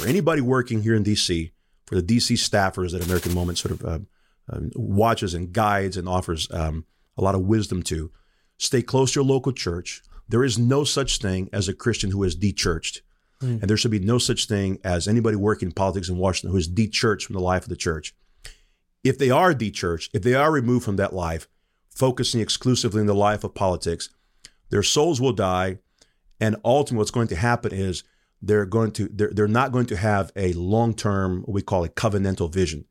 for anybody working here in DC, for the DC staffers that American Moment sort of uh, uh, watches and guides and offers um, a lot of wisdom to, stay close to your local church. There is no such thing as a Christian who is dechurched. And there should be no such thing as anybody working in politics in Washington who is dechurched from the life of the church. If they are dechurched, if they are removed from that life, focusing exclusively on the life of politics, their souls will die. And ultimately, what's going to happen is they're going to they're, they're not going to have a long-term what we call a covenantal vision.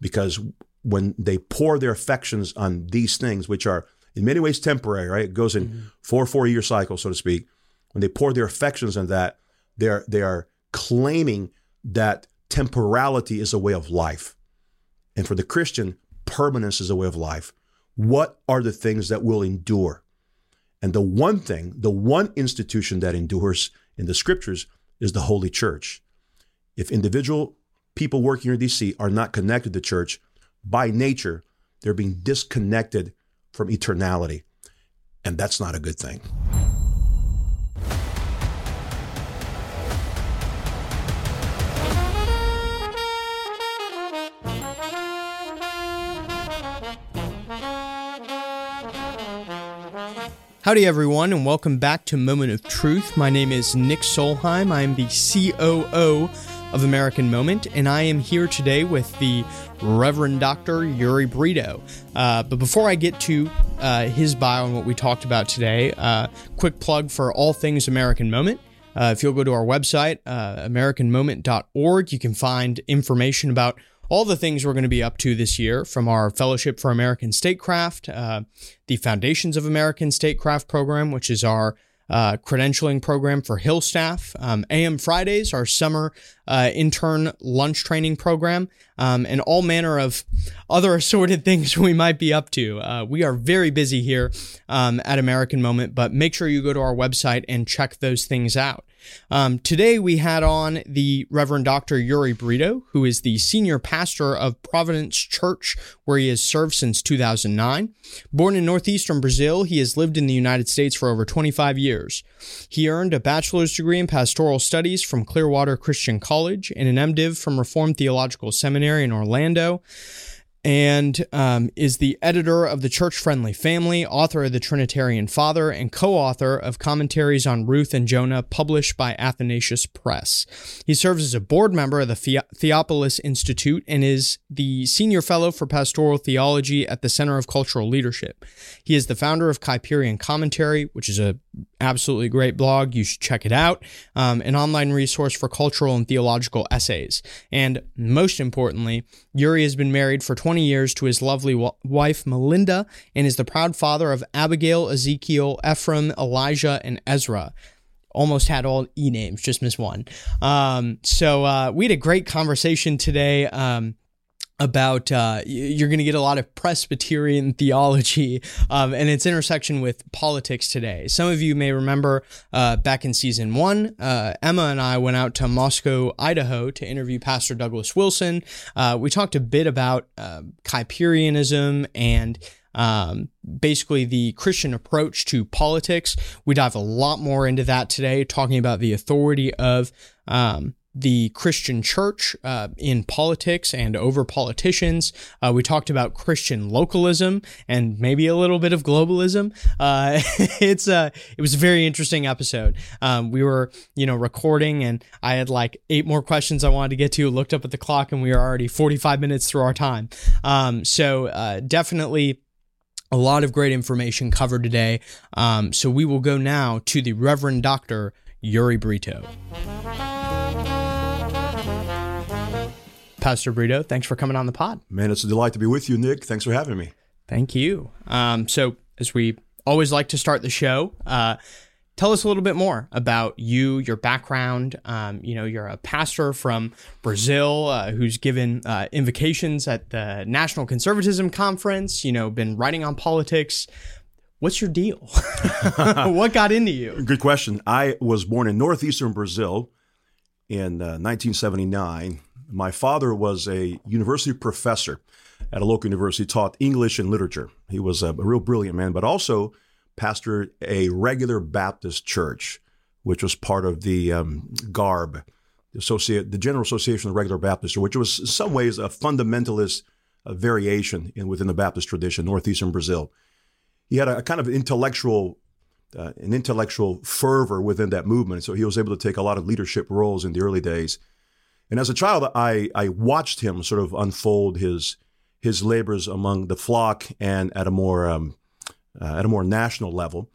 Because when they pour their affections on these things which are in many ways temporary right? It goes in mm-hmm. four four year cycles so to speak. When they pour their affections on that they're they are claiming that temporality is a way of life. And for the christian permanence is a way of life. What are the things that will endure? And the one thing the one institution that endures in the scriptures is the holy church if individual people working in DC are not connected to church, by nature, they're being disconnected from eternality. And that's not a good thing. Howdy, everyone, and welcome back to Moment of Truth. My name is Nick Solheim. I am the COO of American Moment, and I am here today with the Reverend Dr. Uri Brito. Uh, but before I get to uh, his bio and what we talked about today, uh, quick plug for all things American Moment. Uh, if you'll go to our website, uh, AmericanMoment.org, you can find information about all the things we're going to be up to this year from our Fellowship for American Statecraft, uh, the Foundations of American Statecraft program, which is our uh, credentialing program for Hill staff, um, AM Fridays, our summer uh, intern lunch training program, um, and all manner of other assorted things we might be up to. Uh, we are very busy here um, at American Moment, but make sure you go to our website and check those things out. Um, today we had on the Reverend Dr. Uri Brito, who is the senior pastor of Providence Church, where he has served since 2009. Born in northeastern Brazil, he has lived in the United States for over 25 years. He earned a bachelor's degree in pastoral studies from Clearwater Christian College and an MDiv from Reformed Theological Seminary in Orlando and um, is the editor of the Church Friendly Family, author of The Trinitarian Father, and co author of commentaries on Ruth and Jonah published by Athanasius Press. He serves as a board member of the The- Theopolis Institute and is the senior fellow for pastoral theology at the Center of Cultural Leadership. He is the founder of Kuyperian Commentary, which is a absolutely great blog. You should check it out. Um, an online resource for cultural and theological essays. And most importantly, Uri has been married for 20 years to his lovely w- wife, Melinda, and is the proud father of Abigail, Ezekiel, Ephraim, Elijah, and Ezra. Almost had all E names, just missed one. Um, so uh, we had a great conversation today. Um, about uh, you're going to get a lot of Presbyterian theology um, and its intersection with politics today. Some of you may remember uh, back in season one, uh, Emma and I went out to Moscow, Idaho to interview Pastor Douglas Wilson. Uh, we talked a bit about uh, Kuyperianism and um, basically the Christian approach to politics. We dive a lot more into that today, talking about the authority of um, the Christian church uh, in politics and over politicians. Uh, we talked about Christian localism and maybe a little bit of globalism. Uh, it's a it was a very interesting episode. Um, we were you know recording and I had like eight more questions I wanted to get to. Looked up at the clock and we were already 45 minutes through our time. Um, so uh, definitely a lot of great information covered today. Um, so we will go now to the Reverend Doctor Uri Brito. Pastor Brito, thanks for coming on the pod. Man, it's a delight to be with you, Nick. Thanks for having me. Thank you. Um, so, as we always like to start the show, uh, tell us a little bit more about you, your background. Um, you know, you're a pastor from Brazil uh, who's given uh, invocations at the National Conservatism Conference. You know, been writing on politics. What's your deal? what got into you? Good question. I was born in northeastern Brazil in uh, 1979. My father was a university professor at a local university, taught English and literature. He was a, real brilliant man, but also pastored a regular Baptist church, which was part of the um, GARB, the, the General Association of Regular Baptists, which was in some ways a fundamentalist uh, variation in, within the Baptist tradition, northeastern Brazil. He had a, a kind of intellectual, uh, an intellectual fervor within that movement, so he was able to take a lot of leadership roles in the early days. And as a child, I I watched him sort of unfold his his labors among the flock and at a more um, uh, at a more national level.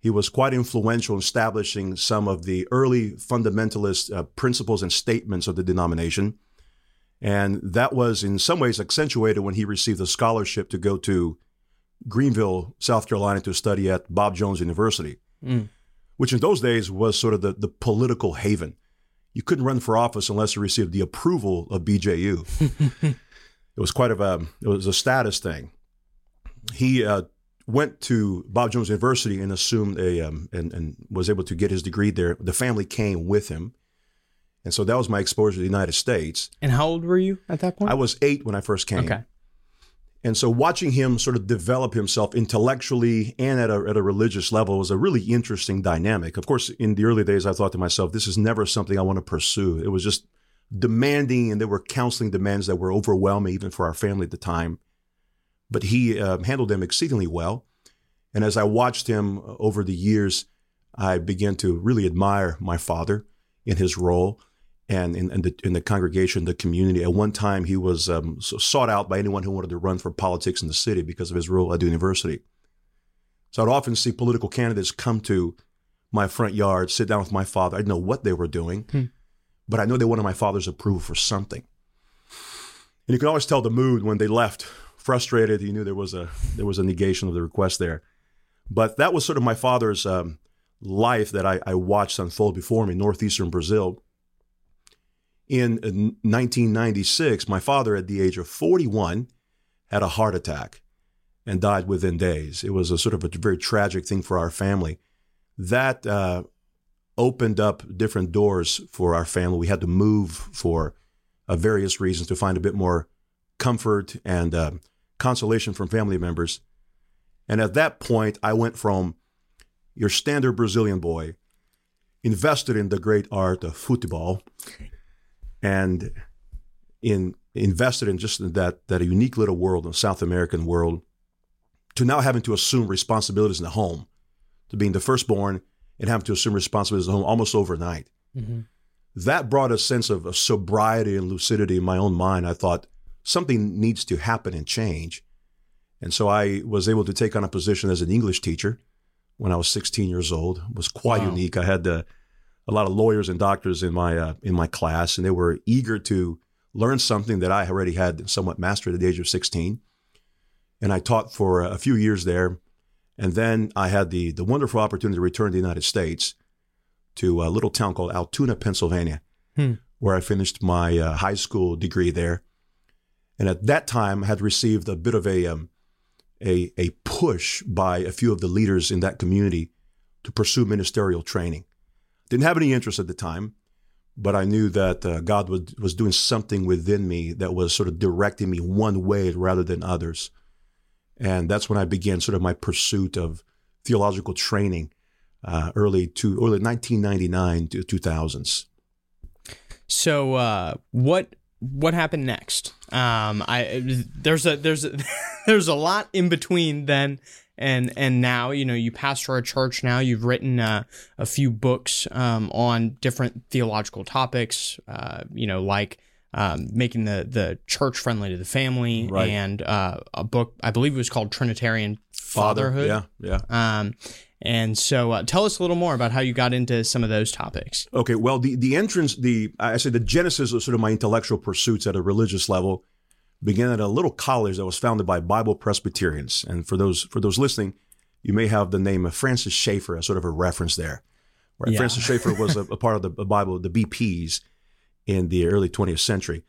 He was quite influential in establishing some of the early fundamentalist uh, principles and statements of the denomination. And that was in some ways accentuated when he received a scholarship to go to Greenville, South Carolina to study at Bob Jones University, mm. which in those days was sort of the, the political haven. You couldn't run for office unless you received the approval of BJU. it was quite of a it was a status thing. He uh, went to Bob Jones University and assumed a um, and, and was able to get his degree there. The family came with him. And so that was my exposure to the United States. And how old were you at that point? I was eight when I first came. Okay. And so watching him sort of develop himself intellectually and at a, at a religious level was a really interesting dynamic. Of course, in the early days, I thought to myself, this is never something I want to pursue. It was just demanding, and there were counseling demands that were overwhelming, even for our family at the time but he uh, handled them exceedingly well. And as I watched him uh, over the years, I began to really admire my father in his role and in, in, the, in the congregation, the community. At one time, he was um, sought out by anyone who wanted to run for politics in the city because of his role at the university. So I'd often see political candidates come to my front yard, sit down with my father. I didn't know what they were doing, hmm. but I know they wanted my father's approval for something. And you could always tell the mood when they left frustrated. He knew there was a there was a negation of the request there. But that was sort of my father's um, life that I, I, watched unfold before me, northeastern Brazil. In 1996, my father, at the age of 41, had a heart attack and died within days. It was a sort of a very tragic thing for our family. That uh, opened up different doors for our family. We had to move for uh, various reasons to find a bit more comfort and uh, consolation from family members. And at that point, I went from your standard Brazilian boy, invested in the great art of football, and in invested in just that that unique little world, a South American world, to now having to assume responsibilities in the home, to being the firstborn and having to assume responsibilities in the home almost overnight. Mm-hmm. That brought a sense of, of sobriety and lucidity in my own mind. I thought, something needs to happen and change. And so I was able to take on a position as an English teacher when I was 16 years old. It was quite wow. unique. I had uh, a lot of lawyers and doctors in my uh, in my class, and they were eager to learn something that I already had somewhat mastered at the age of 16. And I taught for a few years there, and then I had the the wonderful opportunity to return to the United States to a little town called Altoona, Pennsylvania, hmm. where I finished my uh, high school degree there and at that time had received a bit of a, um, a, a push by a few of the leaders in that community to pursue ministerial training. Didn't have any interest at the time, but I knew that uh, God was, was doing something within me that was sort of directing me one way rather than others. And that's when I began sort of my pursuit of theological training, uh, early to early 1999 to 2000s. So, uh, what what happened next? Um, I there's a there's a, there's a lot in between then and and now. You know, you pastor a church now. You've written uh, a few books um, on different theological topics. Uh, you know, like um, making the the church friendly to the family, right. and uh, a book I believe it was called Trinitarian Fatherhood. Father, yeah, yeah. Um, and so, uh, tell us a little more about how you got into some of those topics. Okay, well, the the entrance, the I say the genesis of sort of my intellectual pursuits at a religious level began at a little college that was founded by Bible Presbyterians. And for those for those listening, you may have the name of Francis Schaeffer as sort of a reference there. Right? Yeah. Francis Schaeffer was a, a, part of the Bible, the BPs, in the early 20th century,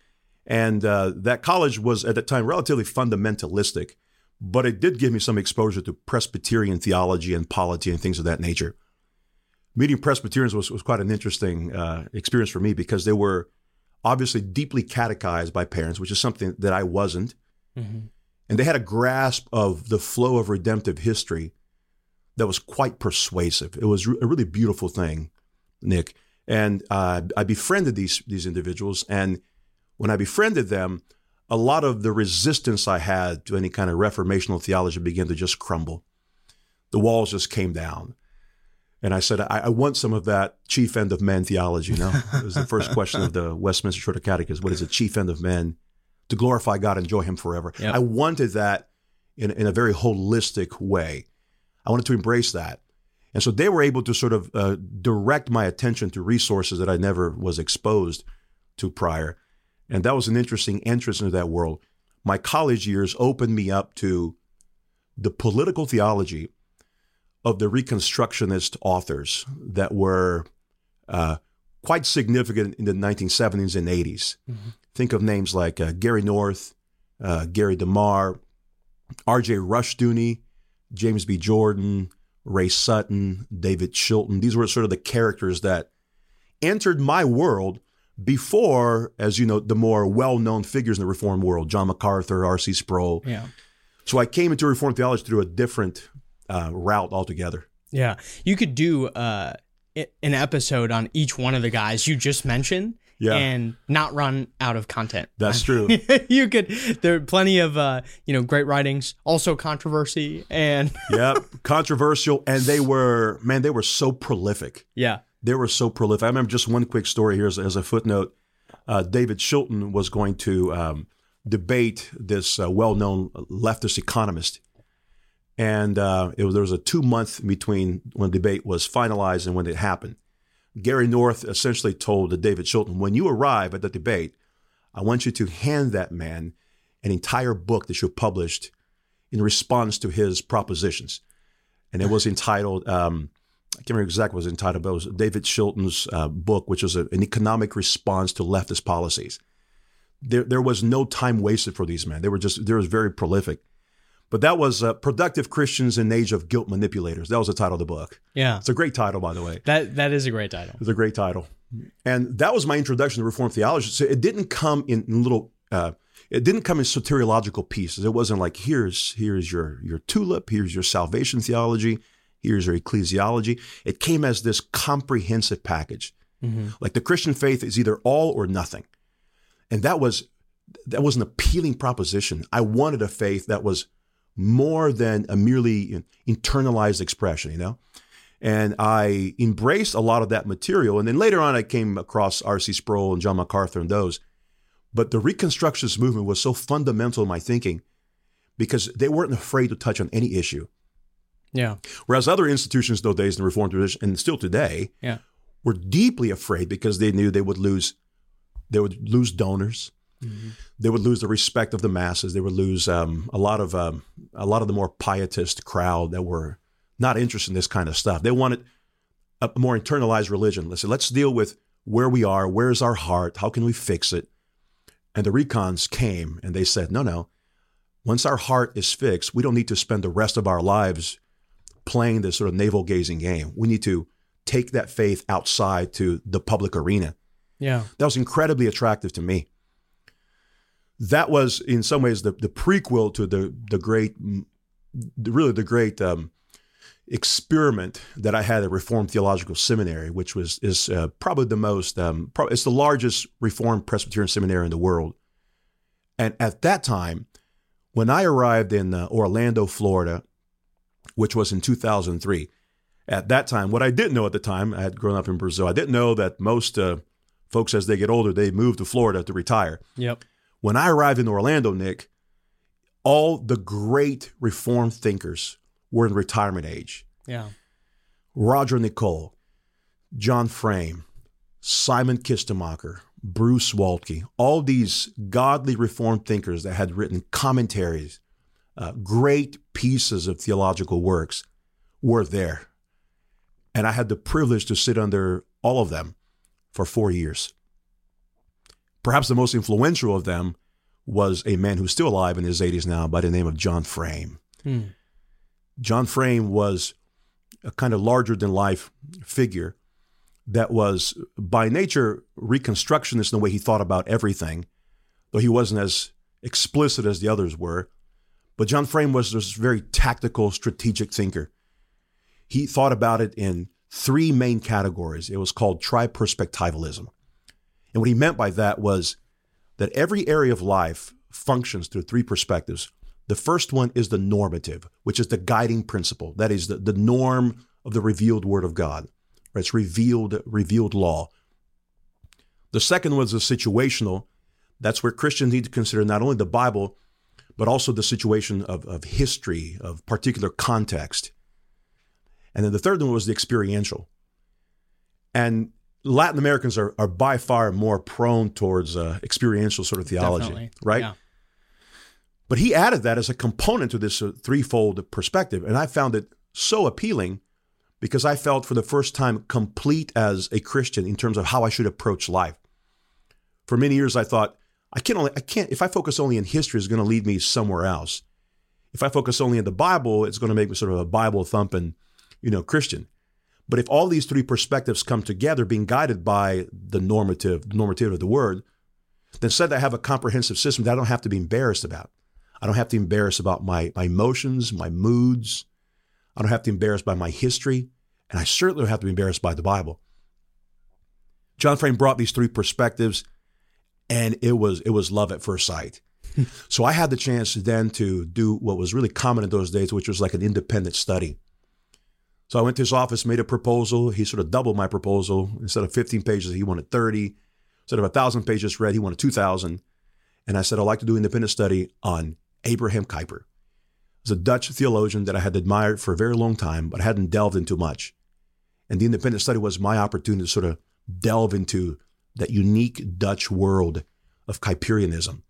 and uh, that college was at that time relatively fundamentalistic but it did give me some exposure to Presbyterian theology and polity and things of that nature. Meeting Presbyterians was, was quite an interesting uh, experience for me because they were obviously deeply catechized by parents, which is something that I wasn't. Mm-hmm. And they had a grasp of the flow of redemptive history that was quite persuasive. It was a really beautiful thing, Nick. And uh, I befriended these these individuals, and when I befriended them, a lot of the resistance I had to any kind of reformational theology began to just crumble. The walls just came down. And I said, I, I want some of that chief end of men theology. You know, it was the first question of the Westminster Shorter Catechism. What is the chief end of men? To glorify God, and enjoy Him forever. Yep. I wanted that in, in a very holistic way. I wanted to embrace that. And so they were able to sort of uh, direct my attention to resources that I never was exposed to prior. And that was an interesting entrance into that world. My college years opened me up to the political theology of the Reconstructionist authors that were uh, quite significant in the 1970s and 80s. Mm-hmm. Think of names like uh, Gary North, uh, Gary DeMar, R.J. Rushdoony, James B. Jordan, Ray Sutton, David Chilton. These were sort of the characters that entered my world before, as you know, the more well-known figures in the Reformed world, John MacArthur, R.C. Sproul. Yeah. So I came into Reformed theology through a different uh, route altogether. Yeah, you could do uh, an episode on each one of the guys you just mentioned. Yeah. and not run out of content. That's true. you could. There are plenty of uh, you know great writings, also controversy, and yep, controversial, and they were man, they were so prolific. Yeah, they were so prolific. I remember just one quick story here as, as a footnote. Uh, David Chilton was going to um, debate this uh, well-known leftist economist, and uh, it was, there was a two-month between when the debate was finalized and when it happened. Gary North essentially told David Chilton, when you arrive at the debate, I want you to hand that man an entire book that you published in response to his propositions. And it was entitled, um, I can't remember exactly what it was entitled, but it was David Chilton's uh, book, which was a, an economic response to leftist policies. There, there was no time wasted for these men. They were just, they were very prolific. But that was uh, "Productive Christians in Age of Guilt Manipulators." That was the title of the book. Yeah, it's a great title, by the way. That that is a great title. It's a great title, and that was my introduction to Reformed theology. So it didn't come in little. Uh, it didn't come in soteriological pieces. It wasn't like here's here's your your tulip, here's your salvation theology, here's your ecclesiology. It came as this comprehensive package. Mm-hmm. Like the Christian faith is either all or nothing, and that was that was an appealing proposition. I wanted a faith that was more than a merely internalized expression, you know? And I embraced a lot of that material. And then later on, I came across R.C. Sproul and John MacArthur and those. But the Reconstructionist movement was so fundamental in my thinking because they weren't afraid to touch on any issue. Yeah. Whereas other institutions those days in the Reformed tradition, and still today, yeah. were deeply afraid because they knew they would lose, they would lose donors, Mm-hmm. They would lose the respect of the masses. They would lose um, a lot of um, a lot of the more pietist crowd that were not interested in this kind of stuff. They wanted a more internalized religion. Let's say, let's deal with where we are. Where's our heart? How can we fix it? And the recons came and they said, no, no. Once our heart is fixed, we don't need to spend the rest of our lives playing this sort of navel gazing game. We need to take that faith outside to the public arena. Yeah. That was incredibly attractive to me that was in some ways the, the prequel to the the great really the great um, experiment that I had at Reformed Theological Seminary, which was is uh, probably the most um, pro- it's the largest Reformed Presbyterian seminary in the world. And at that time, when I arrived in uh, Orlando, Florida, which was in 2003, at that time, what I didn't know at the time, I had grown up in Brazil. I didn't know that most uh, folks, as they get older, they move to Florida to retire. Yep. When I arrived in Orlando, Nick, all the great reform thinkers were in retirement age. Yeah. Roger Nicole, John Frame, Simon Kistemaker, Bruce Waltke, all these godly reformed thinkers that had written commentaries, uh, great pieces of theological works were there. And I had the privilege to sit under all of them for four years. Perhaps the most influential of them was a man who's still alive in his 80s now by the name of John Frame. Hmm. John Frame was a kind of larger than life figure that was by nature reconstructionist in the way he thought about everything, though he wasn't as explicit as the others were. But John Frame was this very tactical, strategic thinker. He thought about it in three main categories. It was called triperspectivalism. And what he meant by that was that every area of life functions through three perspectives. The first one is the normative, which is the guiding principle. That is the, the norm of the revealed word of God. Right? It's revealed, revealed law. The second was the situational. That's where Christians need to consider not only the Bible, but also the situation of, of history, of particular context. And then the third one was the experiential. And Latin Americans are, are by far more prone towards uh, experiential sort of theology, Definitely. right? Yeah. But he added that as a component to this uh, threefold perspective. And I found it so appealing because I felt for the first time complete as a Christian in terms of how I should approach life. For many years, I thought, I can't only, I can't, if I focus only in history, it's going to lead me somewhere else. If I focus only in the Bible, it's going to make me sort of a Bible thumping, you know, Christian. But if all these three perspectives come together, being guided by the normative, normative of the word, then said I have a comprehensive system that I don't have to be embarrassed about. I don't have to be embarrassed about my, my emotions, my moods. I don't have to be embarrassed by my history. And I certainly don't have to be embarrassed by the Bible. John Frame brought these three perspectives, and it was it was love at first sight. so I had the chance then to do what was really common in those days, which was like an independent study. So I went to his office, made a proposal. He sort of doubled my proposal. Instead of 15 pages, he wanted 30. Instead of 1,000 pages read, he wanted 2,000. And I said, I'd like to do an independent study on Abraham Kuyper. was a Dutch theologian that I had admired for a very long time, but I hadn't delved into much. And the independent study was my opportunity to sort of delve into that unique Dutch world of Kuyperianism.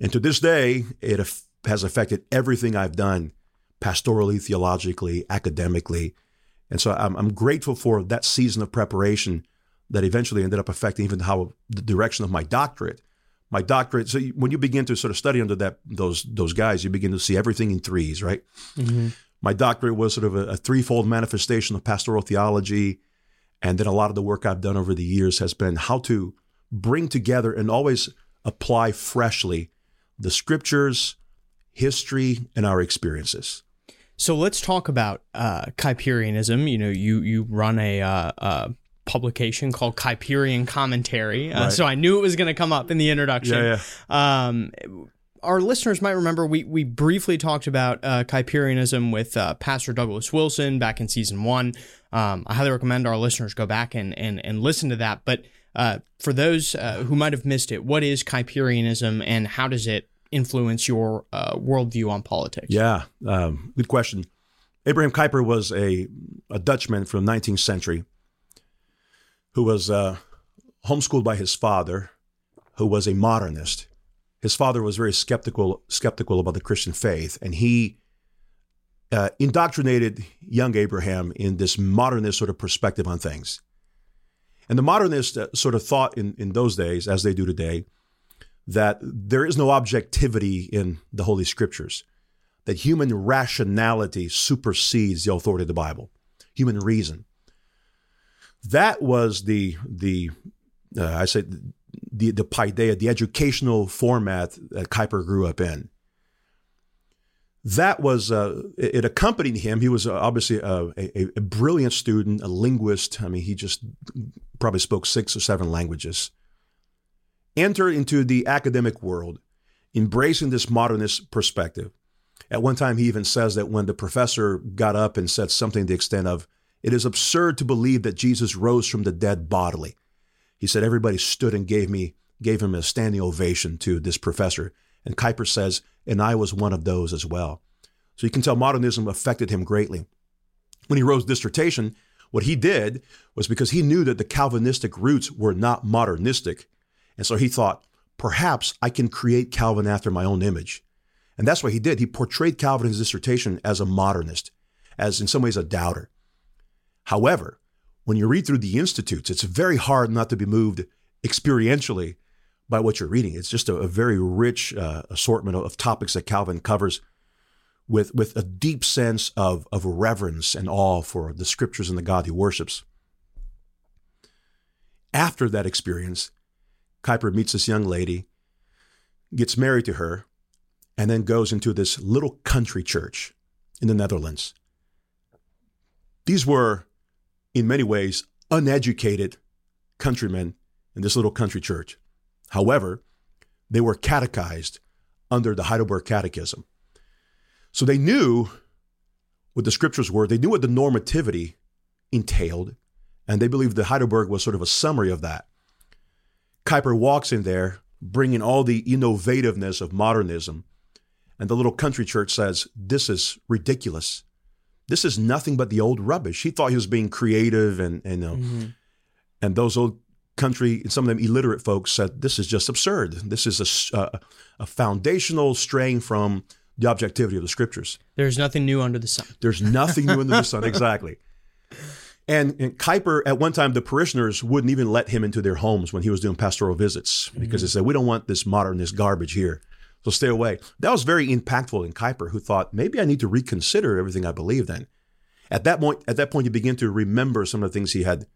And to this day, it has affected everything I've done pastorally, theologically, academically. And so I'm, I'm grateful for that season of preparation that eventually ended up affecting even how the direction of my doctorate. My doctorate. So when you begin to sort of study under that those those guys, you begin to see everything in threes, right? Mm-hmm. My doctorate was sort of a, a threefold manifestation of pastoral theology, and then a lot of the work I've done over the years has been how to bring together and always apply freshly the scriptures, history, and our experiences. So let's talk about uh, Kuyperianism. You know, you you run a, uh, a publication called Kuyperian Commentary, uh, Right. so I knew it was going to come up in the introduction. Yeah, Um, our listeners might remember we we briefly talked about uh, Kuyperianism with uh, Pastor Douglas Wilson back in season one. Um, I highly recommend our listeners go back and and and listen to that. But uh, for those uh, who might have missed it, what is Kuyperianism and how does it influence your uh, worldview on politics? Yeah, um, good question. Abraham Kuyper was a, a Dutchman from the 19th century who was uh, homeschooled by his father, who was a modernist. His father was very skeptical skeptical about the Christian faith, and he uh, indoctrinated young Abraham in this modernist sort of perspective on things. And the modernists uh, sort of thought in, in those days, as they do today, that there is no objectivity in the Holy Scriptures, that human rationality supersedes the authority of the Bible, human reason. That was the the uh, I say the the paideia, the educational format that Kuyper grew up in. That was uh, it, accompanied him. He was uh, obviously a, a, a brilliant student, a linguist. I mean, he just probably spoke six or seven languages enter into the academic world, embracing this modernist perspective. At one time, he even says that when the professor got up and said something to the extent of, It is absurd to believe that Jesus rose from the dead bodily. He said, Everybody stood and gave me, gave him a standing ovation to this professor. And Kuyper says, And I was one of those as well. So you can tell modernism affected him greatly. When he wrote his dissertation, what he did was because he knew that the Calvinistic roots were not modernistic, and so he thought, perhaps I can create Calvin after my own image. And that's what he did. He portrayed Calvin in his dissertation as a modernist, as in some ways a doubter. However, when you read through the Institutes, it's very hard not to be moved experientially by what you're reading. It's just a, a very rich uh, assortment of, of topics that Calvin covers with, with a deep sense of, of reverence and awe for the scriptures and the God he worships. After that experience, Kuyper meets this young lady, gets married to her, and then goes into this little country church in the Netherlands. These were in many ways, uneducated countrymen in this little country church. However, they were catechized under the Heidelberg Catechism. So they knew what the scriptures were, they knew what the normativity entailed, and they believed that Heidelberg was sort of a summary of that. Kuyper walks in there, bringing all the innovativeness of modernism, and the little country church says, This is ridiculous. This is nothing but the old rubbish. He thought he was being creative, and, and, know, mm-hmm. and those old country, some of them illiterate folks said, This is just absurd. This is a, a, a foundational straying from the objectivity of the scriptures. There's nothing new under the sun. There's nothing new under the sun, exactly. And, and Kuyper, at one time, the parishioners wouldn't even let him into their homes when he was doing pastoral visits because mm-hmm. they said, We don't want this modernist garbage here. So stay away. That was very impactful in Kuyper, who thought, maybe I need to reconsider everything I believe then. At that point, at that point, you begin to remember some of the things he had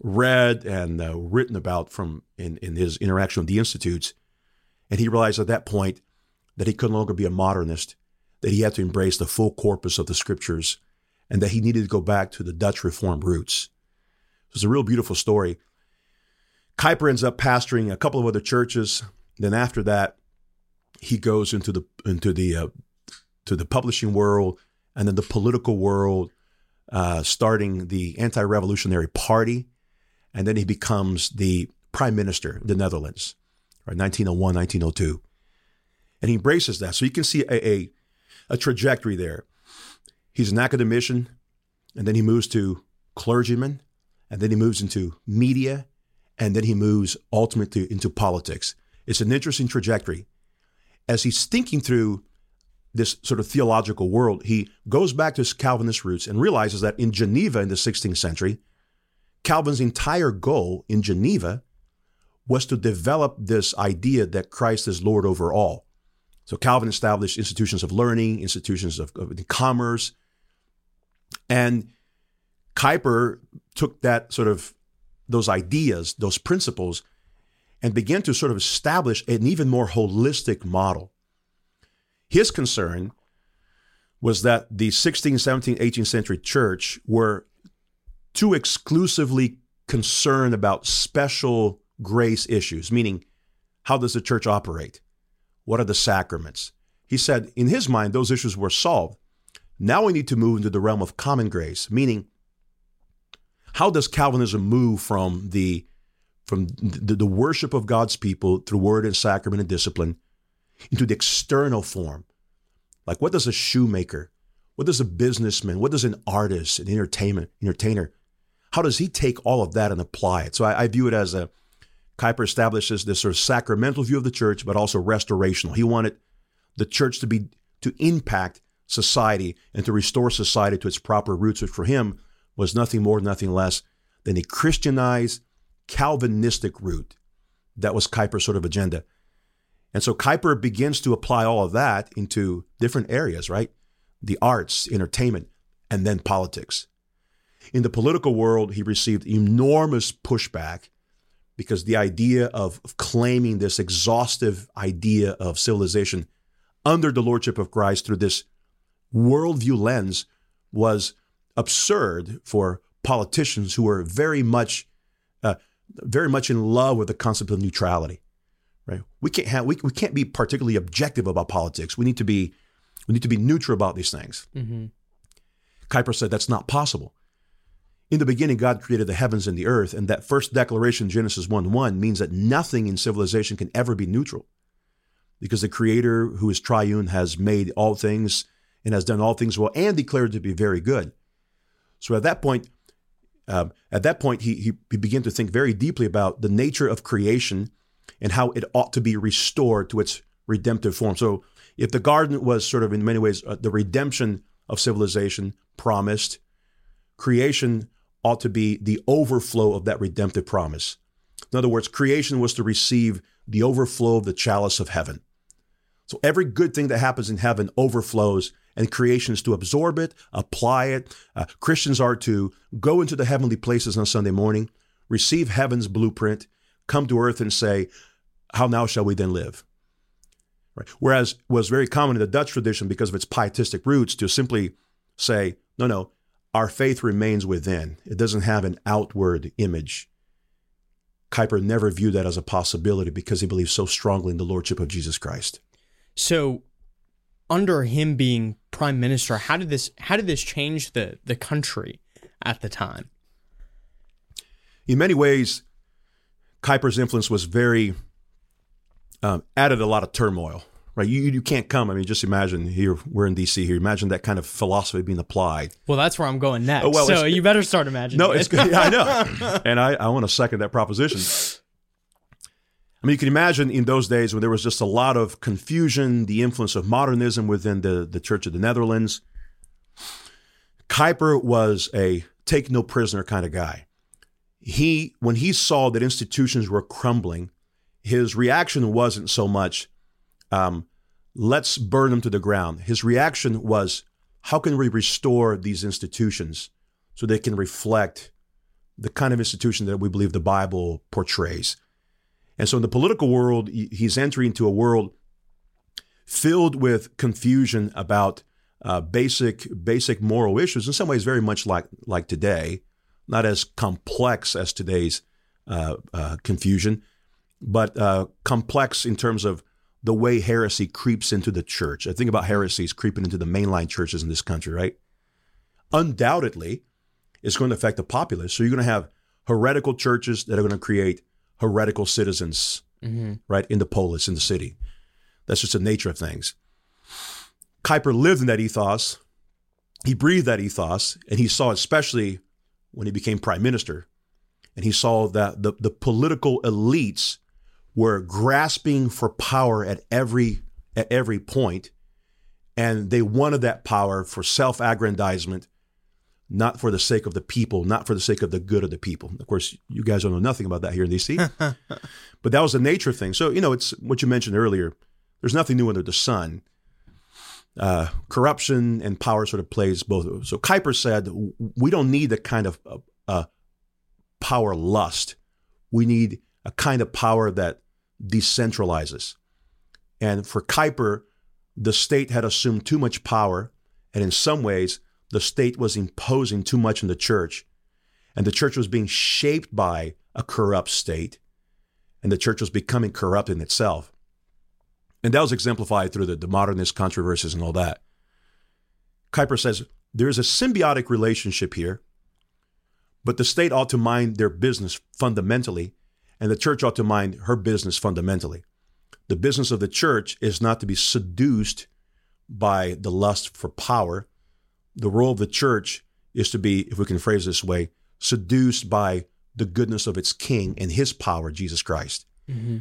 read and uh, written about from in, in his interaction with the institutes. And he realized at that point that he could no longer be a modernist, that he had to embrace the full corpus of the scriptures, and that he needed to go back to the Dutch Reformed roots. It was a real beautiful story. Kuyper ends up pastoring a couple of other churches. Then after that, he goes into the into the uh, to the publishing world and then the political world, uh, starting the anti-revolutionary party, and then he becomes the prime minister of the Netherlands, right, 1901, 1902 and he embraces that. So you can see a, a, a trajectory there. He's an academician, and then he moves to clergyman, and then he moves into media, and then he moves ultimately into politics. It's an interesting trajectory. As he's thinking through this sort of theological world, he goes back to his Calvinist roots and realizes that in Geneva in the 16th century, Calvin's entire goal in Geneva was to develop this idea that Christ is Lord over all. So Calvin established institutions of learning, institutions of, of commerce, and Kuyper took that sort of those ideas, those principles, and began to sort of establish an even more holistic model. His concern was that the 16th, 17th, 18th century church were too exclusively concerned about special grace issues, meaning how does the church operate? What are the sacraments? He said, in his mind, those issues were solved. Now we need to move into the realm of common grace, meaning, how does Calvinism move from the from the, the worship of God's people through word and sacrament and discipline into the external form? Like, what does a shoemaker, what does a businessman, what does an artist, an entertainment entertainer, how does he take all of that and apply it? So I, I view it as a Kuyper establishes this sort of sacramental view of the church, but also restorational. He wanted the church to be to impact society and to restore society to its proper roots, which for him was nothing more, nothing less than a Christianized, Calvinistic root. That was Kuyper's sort of agenda. And so Kuyper begins to apply all of that into different areas, right? The arts, entertainment, and then politics. In the political world, he received enormous pushback because the idea of, claiming this exhaustive idea of civilization under the lordship of Christ through this worldview lens was absurd for politicians who were very much, uh, very much in love with the concept of neutrality. Right? We can't have we, we can't be particularly objective about politics. We need to be we need to be neutral about these things. Mm-hmm. Kuyper said that's not possible. In the beginning, God created the heavens and the earth, and that first declaration, Genesis 1 1, means that nothing in civilization can ever be neutral. Because the Creator, who is triune, has made all things and has done all things well and declared to be very good. So at that point, um, at that point, he, he, he began to think very deeply about the nature of creation and how it ought to be restored to its redemptive form. So, if the garden was sort of in many ways uh, the redemption of civilization promised, creation ought to be the overflow of that redemptive promise. In other words, creation was to receive the overflow of the chalice of heaven. So every good thing that happens in heaven overflows, and creation is to absorb it, apply it. Uh, Christians are to go into the heavenly places on Sunday morning, receive heaven's blueprint, come to earth and say, How now shall we then live? Right. Whereas was very common in the Dutch tradition because of its pietistic roots to simply say, No, no, our faith remains within. It doesn't have an outward image. Kuyper never viewed that as a possibility because he believed so strongly in the lordship of Jesus Christ. So, under him being prime minister, how did this how did this change the the country at the time? In many ways, Kuyper's influence was very um, added a lot of turmoil. Right, you you can't come. I mean, just imagine here we're in D.C. here. Imagine that kind of philosophy being applied. Well, that's where I'm going next. Oh, well, so you better start imagining. No, it. it's good. Yeah, I know, and I I want to second that proposition. I mean, you can imagine in those days when there was just a lot of confusion, the influence of modernism within the, the Church of the Netherlands. Kuyper was a take no prisoner kind of guy. He, when he saw that institutions were crumbling, his reaction wasn't so much, um, let's burn them to the ground. His reaction was, how can we restore these institutions so they can reflect the kind of institution that we believe the Bible portrays? And so in the political world, he's entering into a world filled with confusion about uh, basic basic moral issues. In some ways, very much like like today, not as complex as today's uh, uh, confusion, but uh, complex in terms of the way heresy creeps into the church. I think about heresies creeping into the mainline churches in this country, right? Undoubtedly, it's going to affect the populace. So you're going to have heretical churches that are going to create heretical citizens, mm-hmm. right, in the polis, in the city. That's just the nature of things. Kuyper lived in that ethos. He breathed that ethos, and he saw, especially when he became prime minister, and he saw that the, the political elites were grasping for power at every at every point, and they wanted that power for self-aggrandizement not for the sake of the people, not for the sake of the good of the people. Of course, you guys don't know nothing about that here in DC, but that was the nature of things. So, you know, it's what you mentioned earlier. There's nothing new under the sun. Uh, corruption and power sort of plays both. So Kuyper said, we don't need a kind of uh, uh, power lust. We need a kind of power that decentralizes. And for Kuyper, the state had assumed too much power, and in some ways, the state was imposing too much on the church, and the church was being shaped by a corrupt state, and the church was becoming corrupt in itself. And that was exemplified through the, the modernist controversies and all that. Kuyper says there's a symbiotic relationship here, but the state ought to mind their business fundamentally, and the church ought to mind her business fundamentally. The business of the church is not to be seduced by the lust for power, the role of the church is to be, if we can phrase this way, seduced by the goodness of its king and his power, Jesus Christ. Mm-hmm.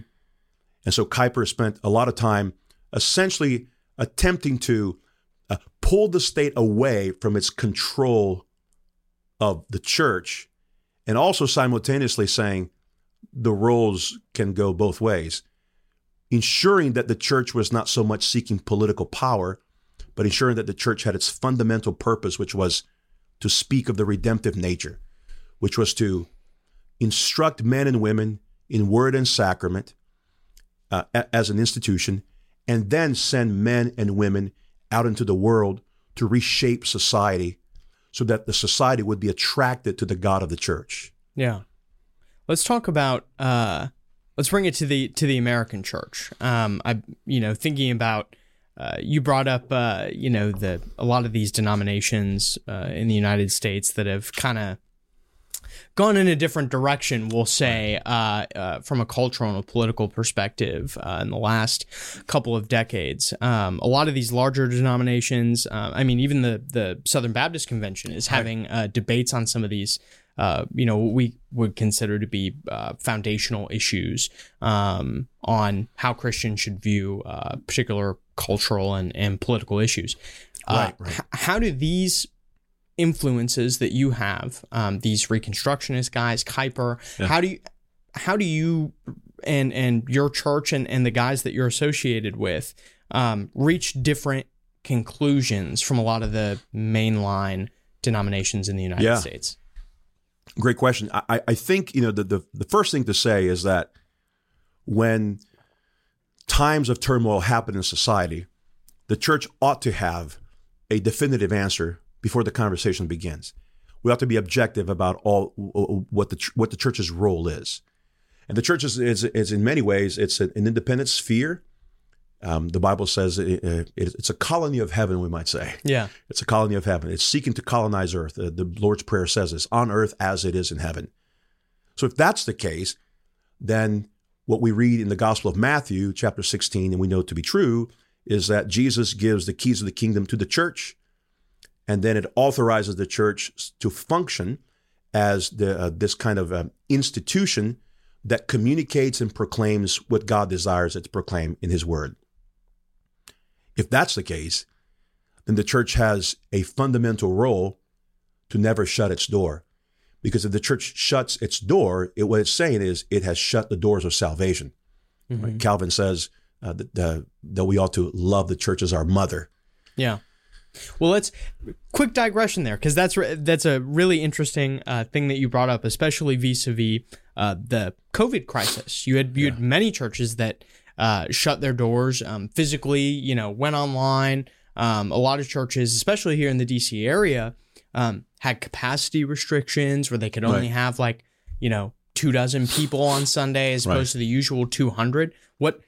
And so Kuyper spent a lot of time essentially attempting to uh, pull the state away from its control of the church and also simultaneously saying the roles can go both ways, ensuring that the church was not so much seeking political power but ensuring that the church had its fundamental purpose, which was to speak of the redemptive nature, which was to instruct men and women in word and sacrament uh, as an institution, and then send men and women out into the world to reshape society so that the society would be attracted to the God of the church. Yeah. Let's talk about uh let's bring it to the to the American church. Um I you know thinking about uh, you brought up, uh, you know, the a lot of these denominations uh, in the United States that have kind of gone in a different direction. We'll say uh, uh, from a cultural and a political perspective in the last couple of decades. Um, a lot of these larger denominations. I mean, even the the Southern Baptist Convention is having debates on some of these uh, you know, what we would consider to be uh, foundational issues um, on how Christians should view uh, particular cultural and, and political issues. Uh, right, right. H- how do these influences that you have, um, these Reconstructionist guys, Kuyper, yeah. how do you, how do you and and your church and, and the guys that you're associated with um, reach different conclusions from a lot of the mainline denominations in the United yeah. States? Great question. I, I think you know the, the the first thing to say is that when times of turmoil happen in society, the church ought to have a definitive answer before the conversation begins. we have to be objective about all what the what the church's role is. And the church is, is, is in many ways it's an independent sphere. Um, the Bible says it, it, it's a colony of heaven, we might say. Yeah, it's a colony of heaven. It's seeking to colonize earth. Uh, the Lord's prayer says this: on earth as it is in heaven. So if that's the case, then what we read in the Gospel of Matthew, chapter 16, and we know to be true, is that Jesus gives the keys of the kingdom to the church, and then it authorizes the church to function as the, uh, this kind of uh, institution that communicates and proclaims what God desires it to proclaim in His Word. If that's the case, then the church has a fundamental role to never shut its door. Because if the church shuts its door, it, what it's saying is it has shut the doors of salvation. Mm-hmm. Right? Calvin says uh, that, uh, that we ought to love the church as our mother. Yeah. Well, let's quick digression there because that's that's a really interesting uh, thing that you brought up, especially vis-a-vis uh, the COVID crisis. You had you yeah. had many churches that uh, shut their doors um, physically, you know, went online. Um, a lot of churches, especially here in the DC area, um, had capacity restrictions where they could only right. have like you know two dozen people on Sunday as opposed right. to the usual two hundred. What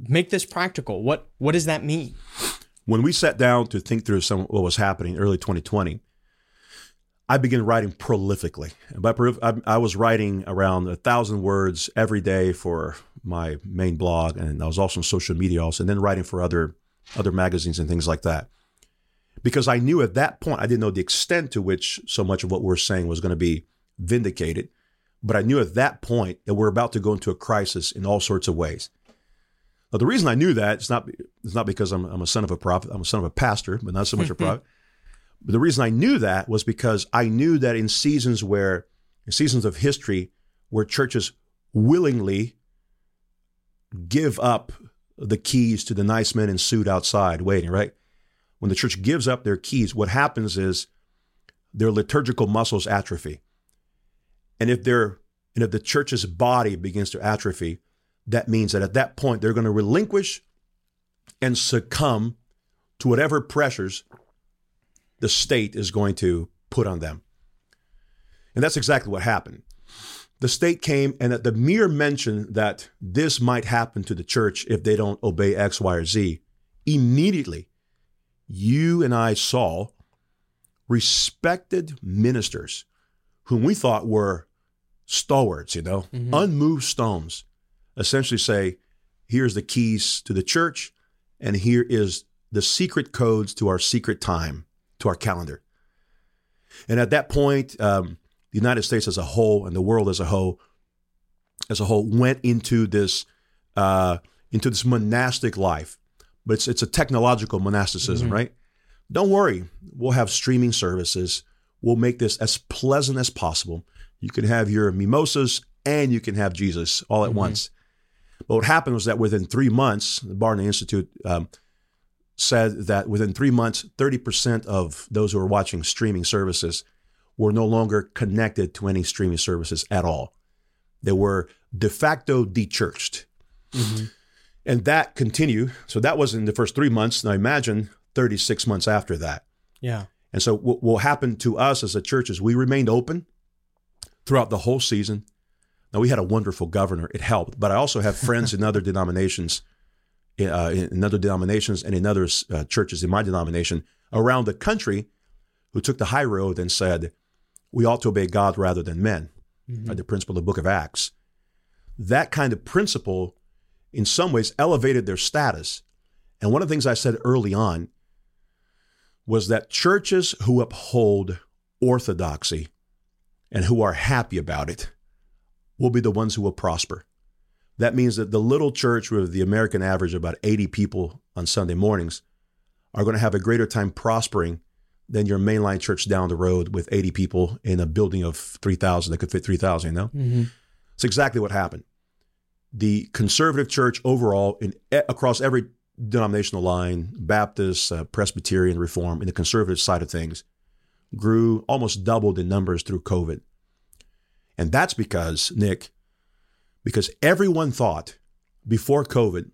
make this practical? What what does that mean? When we sat down to think through some what was happening early 2020, I began writing prolifically. By I was writing around a thousand words every day for my main blog, and I was also on social media also, and then writing for other other magazines and things like that. Because I knew at that point, I didn't know the extent to which so much of what we're saying was going to be vindicated, but I knew at that point that we're about to go into a crisis in all sorts of ways. Now, the reason I knew that it's not it's not because I'm, I'm a son of a prophet. I'm a son of a pastor, but not so much a prophet. But the reason I knew that was because I knew that in seasons where, in seasons of history, where churches willingly give up the keys to the nice men in suit outside waiting, right? When the church gives up their keys, what happens is their liturgical muscles atrophy. And if they're and if the church's body begins to atrophy, that means that at that point they're going to relinquish and succumb to whatever pressures the state is going to put on them. And that's exactly what happened. The state came, and at the mere mention that this might happen to the church if they don't obey X, Y, or Z, immediately you and I saw respected ministers whom we thought were stalwarts, you know, mm-hmm. unmoved stones, essentially say, here's the keys to the church, and here is the secret codes to our secret time, to our calendar. And at that point, um, the United States as a whole and the world as a whole, as a whole, went into this uh, into this monastic life. But it's it's a technological monasticism, mm-hmm. right? Don't worry, we'll have streaming services. We'll make this as pleasant as possible. You can have your mimosas and you can have Jesus all at mm-hmm. once. But what happened was that within three months, the Barna Institute um, said that within three months, 30% of those who were watching streaming services were no longer connected to any streaming services at all. They were de facto dechurched. Mm-hmm. And that continued. So that was in the first three months. Now imagine 36 months after that. Yeah. And so what will happen to us as a church is we remained open throughout the whole season. Now we had a wonderful governor; it helped. But I also have friends in other denominations, uh, in other denominations, and in other uh, churches in my denomination around the country, who took the high road and said, "We ought to obey God rather than men." Mm-hmm. the principle of the Book of Acts. That kind of principle, in some ways, elevated their status. And one of the things I said early on was that churches who uphold orthodoxy and who are happy about it will be the ones who will prosper. That means that the little church with the American average of about 80 people on Sunday mornings are going to have a greater time prospering than your mainline church down the road with 80 people in a building of 3,000 that could fit 3,000, you know? Mm-hmm. It's exactly what happened. The conservative church overall, in across every denominational line, Baptist, uh, Presbyterian, Reform, in the conservative side of things, grew almost doubled in numbers through COVID. And that's because, Nick, because everyone thought before COVID,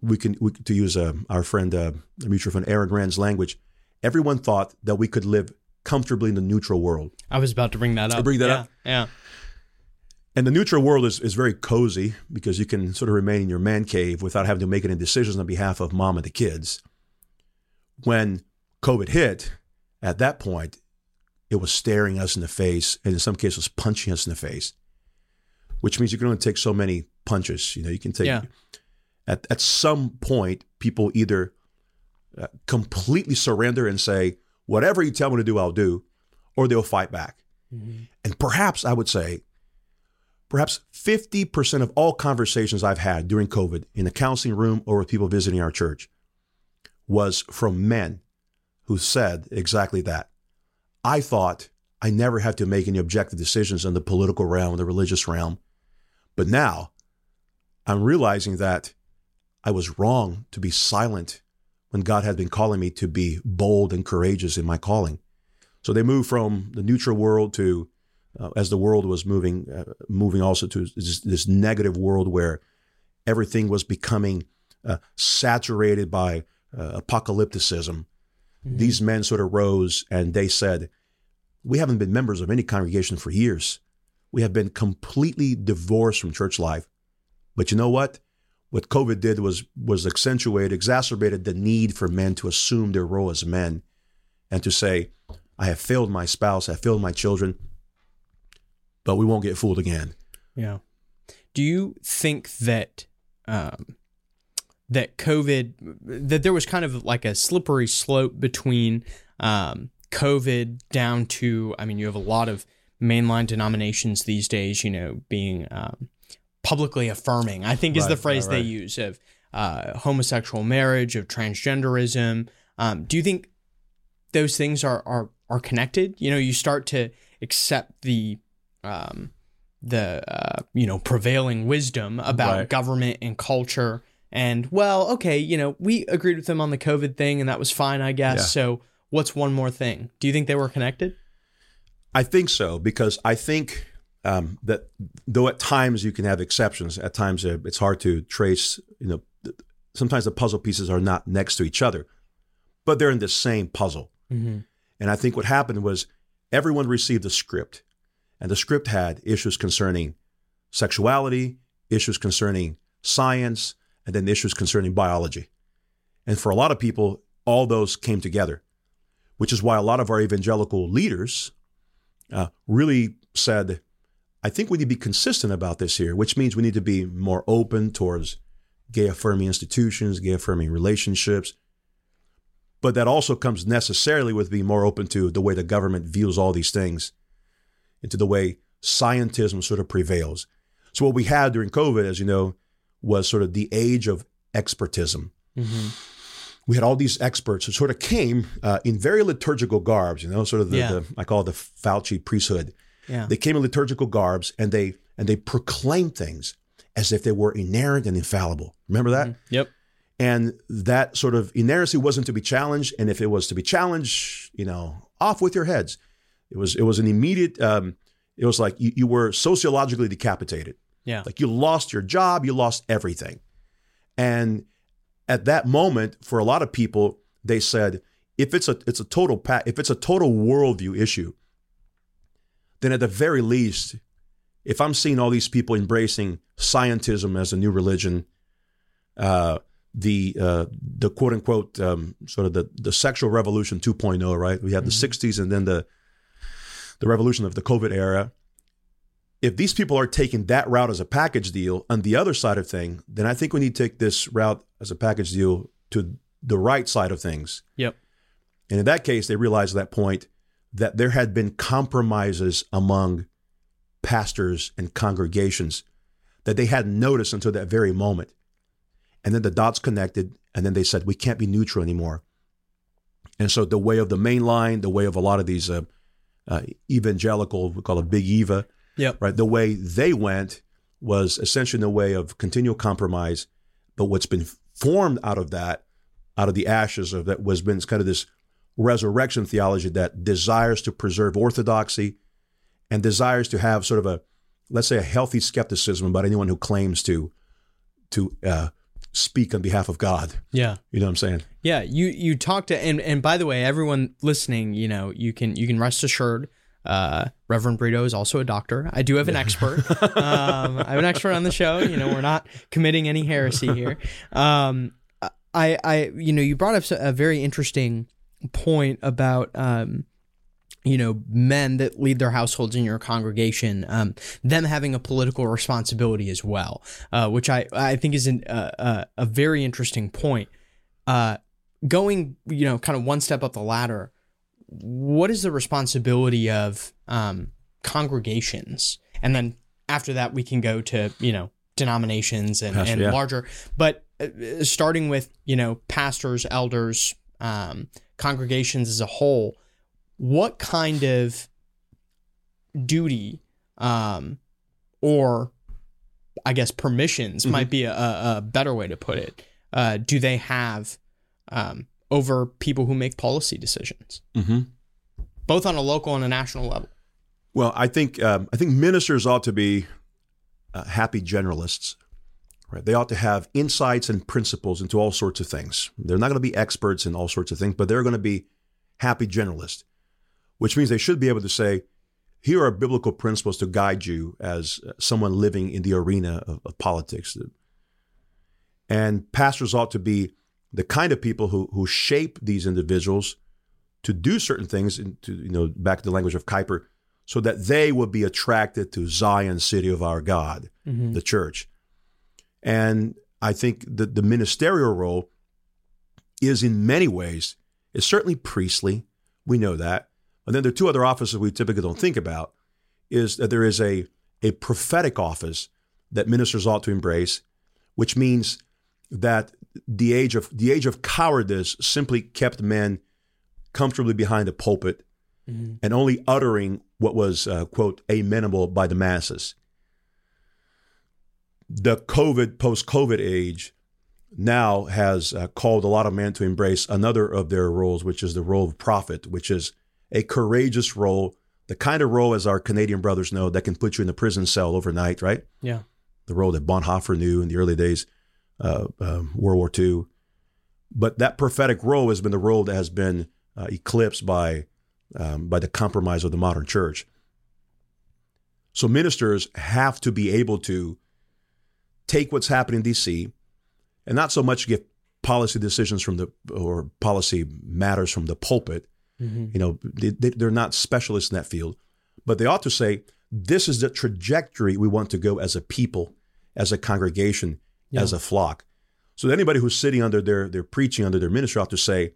we can, we, to use uh, our friend, uh, mutual friend Aaron Renn's language, everyone thought that we could live comfortably in the neutral world. I was about to bring that up. bring that yeah, up? Yeah. And the neutral world is, is very cozy because you can sort of remain in your man cave without having to make any decisions on behalf of mom and the kids. When COVID hit, at that point, it was staring us in the face, and in some cases, punching us in the face, which means you can only take so many punches. You know, you can take Yeah. at at some point, people either uh, completely surrender and say, "Whatever you tell me to do, I'll do," or they'll fight back. And perhaps I would say, perhaps fifty percent of all conversations I've had during COVID in the counseling room or with people visiting our church was from men who said exactly that. I thought I never had to make any objective decisions in the political realm, the religious realm. But now I'm realizing that I was wrong to be silent when God had been calling me to be bold and courageous in my calling. So they moved from the neutral world to, uh, as the world was moving, uh, moving also to this, this negative world where everything was becoming uh, saturated by uh, apocalypticism. These men sort of rose and they said, We haven't been members of any congregation for years. We have been completely divorced from church life. But you know what? What COVID did was was accentuate, exacerbated the need for men to assume their role as men and to say, I have failed my spouse, I have failed my children, but we won't get fooled again. Yeah. Do you think that um, that COVID that there was kind of like a slippery slope between um, COVID down to I mean you have a lot of mainline denominations these days you know being um, publicly affirming I think is the phrase right, they use of uh, homosexual marriage of transgenderism. Um, do you think those things are are are connected? You know, you start to accept the um, the uh, you know prevailing wisdom about Right. government and culture. And well, okay, you know, we agreed with them on the COVID thing, and that was fine, I guess. Yeah. So, what's one more thing? Do you think they were connected? I think so because I think um, that though at times you can have exceptions, at times uh, it's hard to trace. You know, sometimes the puzzle pieces are not next to each other, but they're in the same puzzle. Mm-hmm. And I think what happened was everyone received a script, and the script had issues concerning sexuality, issues concerning science, and then issues concerning biology. And for a lot of people, all those came together, which is why a lot of our evangelical leaders uh, really said, I think we need to be consistent about this here, which means we need to be more open towards gay affirming institutions, gay affirming relationships. But that also comes necessarily with being more open to the way the government views all these things and to the way scientism sort of prevails. So, what we had during COVID, as you know, was sort of the age of expertism Mm-hmm. we had all these experts who sort of came uh, in very liturgical garbs, you know, sort of the, Yeah. the I call it the Fauci priesthood. Yeah. They came in liturgical garbs and they and they proclaimed things as if they were inerrant and infallible. Remember that? Yep. And that sort of inerrancy wasn't to be challenged. And if it was to be challenged, you know, off with your heads. It was it was an immediate. Um, it was like you, you were sociologically decapitated. Yeah. Like you lost your job, you lost everything. And at that moment, for a lot of people, they said, if it's a it's a total pa- if it's a total worldview issue, then at the very least, if I'm seeing all these people embracing scientism as a new religion, uh, the uh, the quote unquote um, sort of the the sexual revolution 2.0, right? We have the 60s and then the the revolution of the COVID era if these people are taking that route as a package deal on the other side of thing, then I think we need to take this route as a package deal to the right side of things. Yep. And in that case, they realized at that point that there had been compromises among pastors and congregations that they hadn't noticed until that very moment. And then the dots connected, and then they said, we can't be neutral anymore. And so the way of the main line, the way of a lot of these uh, uh, evangelical, we call it Big Eva, Yep. right? The way they went was essentially in the way of continual compromise. But what's been formed out of that, out of the ashes of that, was been kind of this resurrection theology that desires to preserve orthodoxy and desires to have sort of a, let's say, a healthy skepticism about anyone who claims to to uh, speak on behalf of God. Yeah. You know what I'm saying? Yeah, you you talk to and and by the way, everyone listening, you know, you can you can rest assured. Uh, Reverend Brito is also a doctor. I do have an expert. um, I have an expert on the show. You know, we're not committing any heresy here. Um, I, I, you know, you brought up a very interesting point about, um, you know, men that lead their households in your congregation, um, them having a political responsibility as well, uh, which I, I think is an, uh, uh, a very interesting point. Uh, going, you know, kind of one step up the ladder, what is the responsibility of um, congregations? And then after that, we can go to, you know, denominations and, Pastor, and yeah. larger. But uh, starting with, you know, pastors, elders, um, congregations as a whole, what kind of duty um, or I guess permissions might be a, a better way to put it. Uh, do they have um, over people who make policy decisions, Mm-hmm. both on a local and a national level? Well, I think um, I think ministers ought to be uh, happy generalists. Right? They ought to have insights and principles into all sorts of things. They're not going to be experts in all sorts of things, but they're going to be happy generalists, which means they should be able to say, "Here are biblical principles to guide you as uh, someone living in the arena of, of politics." And pastors ought to be the kind of people who who shape these individuals to do certain things. Into you know, back to the language of Kuyper so that they would be attracted to Zion, city of our God, the church. And I think that the ministerial role is in many ways, is certainly priestly. We know that. And then there are two other offices we typically don't think about is that there is a, a prophetic office that ministers ought to embrace, which means that the age of the age of cowardice simply kept men comfortably behind the pulpit and only uttering what was, uh, quote, amenable by the masses. The COVID, post COVID age now has uh, called a lot of men to embrace another of their roles, which is the role of prophet, which is a courageous role, the kind of role, as our Canadian brothers know, that can put you in a prison cell overnight, right? Yeah. the role that Bonhoeffer knew in the early days, uh, um, World War II. But that prophetic role has been the role that has been uh, eclipsed by um, by the compromise of the modern church. So ministers have to be able to take what's happening in D.C. and not so much get policy decisions from the or policy matters from the pulpit. You know, they, they- they're not specialists in that field, but they ought to say this is the trajectory we want to go as a people, as a congregation, as a flock. So anybody who's sitting under their their preaching under their ministry ought to say,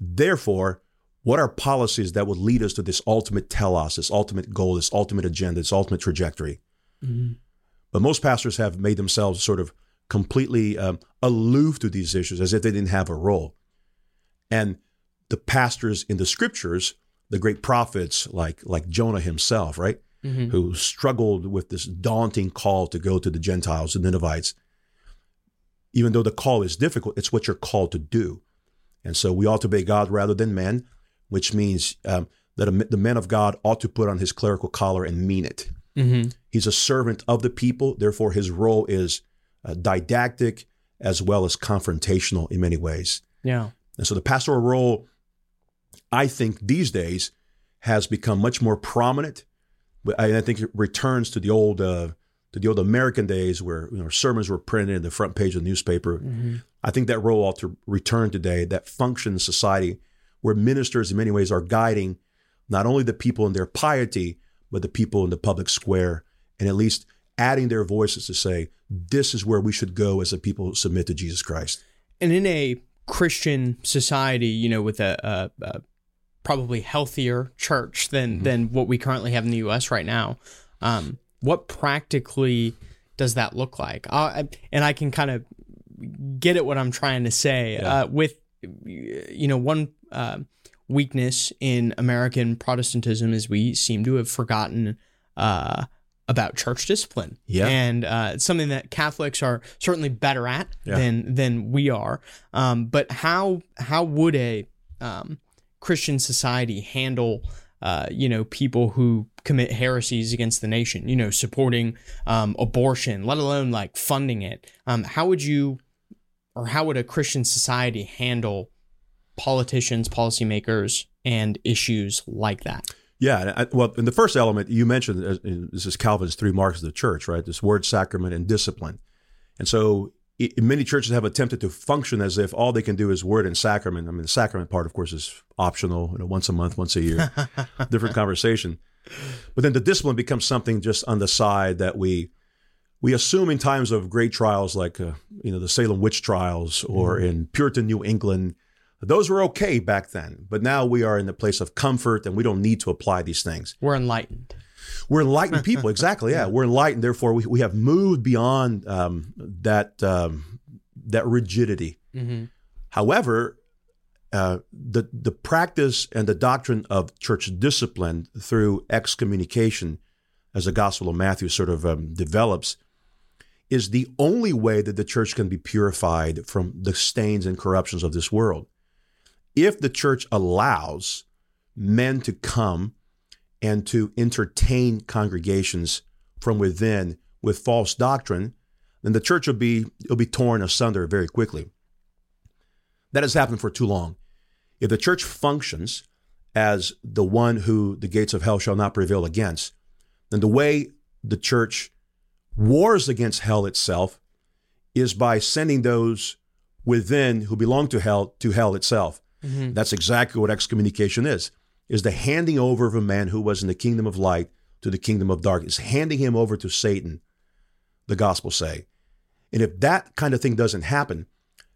therefore, what are policies that would lead us to this ultimate telos, this ultimate goal, this ultimate agenda, this ultimate trajectory? But most pastors have made themselves sort of completely um, aloof to these issues as if they didn't have a role. And the pastors in the scriptures, the great prophets like like Jonah himself, right, who struggled with this daunting call to go to the Gentiles, the Ninevites. Even though the call is difficult, it's what you're called to do. And so we ought to obey God rather than men, which means um, that a, the man of God ought to put on his clerical collar and mean it. Mm-hmm. He's a servant of the people. Therefore, his role is uh, didactic as well as confrontational in many ways. Yeah. And so the pastoral role, I think these days has become much more prominent. I, I think it returns to the old uh, to the old American days where you know, sermons were printed in the front page of the newspaper. I think that role ought to return today. That function in society where ministers, in many ways, are guiding not only the people in their piety, but the people in the public square, and at least adding their voices to say, "This is where we should go as a people who submit to Jesus Christ." And in a Christian society, you know, with a, a, a probably healthier church than than what we currently have in the U.S. right now, um, what practically does that look like? Uh, and I can kind of get at what I'm trying to say. Uh, with you know, one uh, weakness in American Protestantism is we seem to have forgotten. About church discipline, Yeah. and uh, it's something that Catholics are certainly better at Yeah. than than we are. Um, but how how would a um, Christian society handle uh, you know people who commit heresies against the nation? You know, supporting um, abortion, let alone like funding it. Um, how would you or how would a Christian society handle politicians, policymakers, and issues like that? Yeah, I, well, in the first element you mentioned, uh, this is Calvin's three marks of the church, right? This word, sacrament, and discipline. And so it, many churches have attempted to function as if all they can do is word and sacrament. I mean, the sacrament part, of course, is optional, you know, once a month, once a year, different conversation. But then the discipline becomes something just on the side that we we assume in times of great trials like uh, you know the Salem witch trials or mm-hmm. in Puritan New England those were okay back then, but now we are in the place of comfort and we don't need to apply these things. We're enlightened. We're enlightened people, exactly. Yeah, we're enlightened. Therefore, we, we have moved beyond um, that um, that rigidity. Mm-hmm. However, uh, the the practice and the doctrine of church discipline through excommunication, as the Gospel of Matthew sort of um, develops, is the only way that the church can be purified from the stains and corruptions of this world if the church allows men to come and to entertain congregations from within with false doctrine, then the church will be will be torn asunder very quickly. That has happened for too long. If the church functions as the one who the gates of hell shall not prevail against, then the way the church wars against hell itself is by sending those within who belong to hell to hell itself. Mm-hmm. That's exactly what excommunication is, is the handing over of a man who was in the kingdom of light to the kingdom of darkness, handing him over to Satan, the gospel say. And if that kind of thing doesn't happen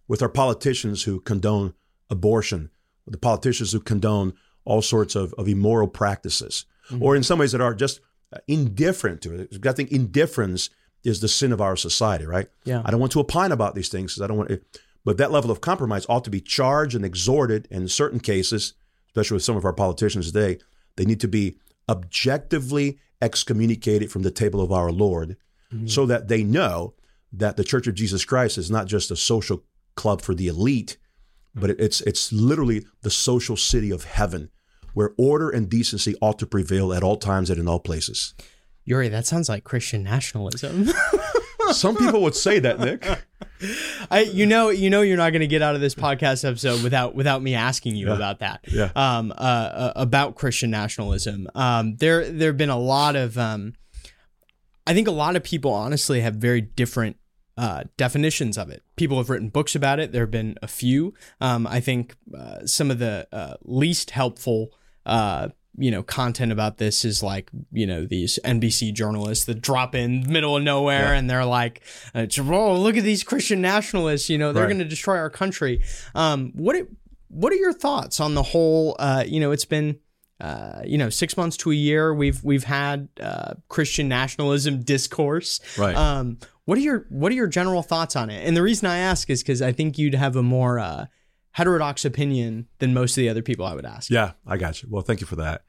with our politicians who condone abortion, with the politicians who condone all sorts of, of immoral practices, mm-hmm. or in some ways that are just indifferent to it. I think indifference is the sin of our society, right? Yeah. I don't want to opine about these things because I don't want it. But that level of compromise ought to be charged and exhorted. And in certain cases, especially with some of our politicians today, they need to be objectively excommunicated from the table of our Lord mm-hmm. so that they know that the Church of Jesus Christ is not just a social club for the elite, but it's it's literally the social city of heaven where order and decency ought to prevail at all times and in all places. Uri, that sounds like Christian nationalism. Some people would say that, Nick. I, you know, you know, you're not going to get out of this podcast episode without without me asking you yeah. about that. Yeah. Um. Uh, uh, about Christian nationalism. Um. There, there have been a lot of. Um. I think a lot of people honestly have very different uh, definitions of it. People have written books about it. There have been a few. Um, I think uh, some of the uh, least helpful uh, you know content about this is like you know these NBC journalists that drop in middle of nowhere yeah. and they're like, "Oh, look at these Christian nationalists! You know they're right. going to destroy our country." Um, what it, what are your thoughts on the whole? Uh, you know, it's been. Uh, you know, six months to a year, we've we've had uh, Christian nationalism discourse. Right. Um, what are your what are your general thoughts on it? And the reason I ask is because I think you'd have a more uh, heterodox opinion than most of the other people I would ask. Yeah, I got you. Well, thank you for that.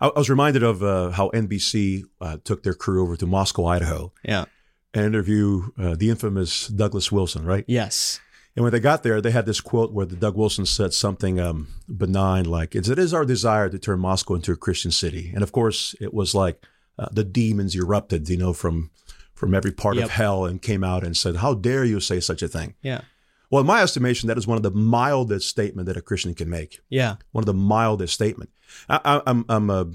I, I was reminded of uh, how NBC uh, took their crew over to Moscow, Idaho. Yeah. And interview uh, the infamous Douglas Wilson, right? Yes. And when they got there, they had this quote where the Doug Wilson said something um, benign like, "It is our desire to turn Moscow into a Christian city." And of course, it was like uh, the demons erupted, you know, from from every part yep. of hell and came out and said, "How dare you say such a thing?" Yeah. Well, in my estimation, that is one of the mildest statement that a Christian can make. Yeah. One of the mildest statement. I, am I'm, I'm a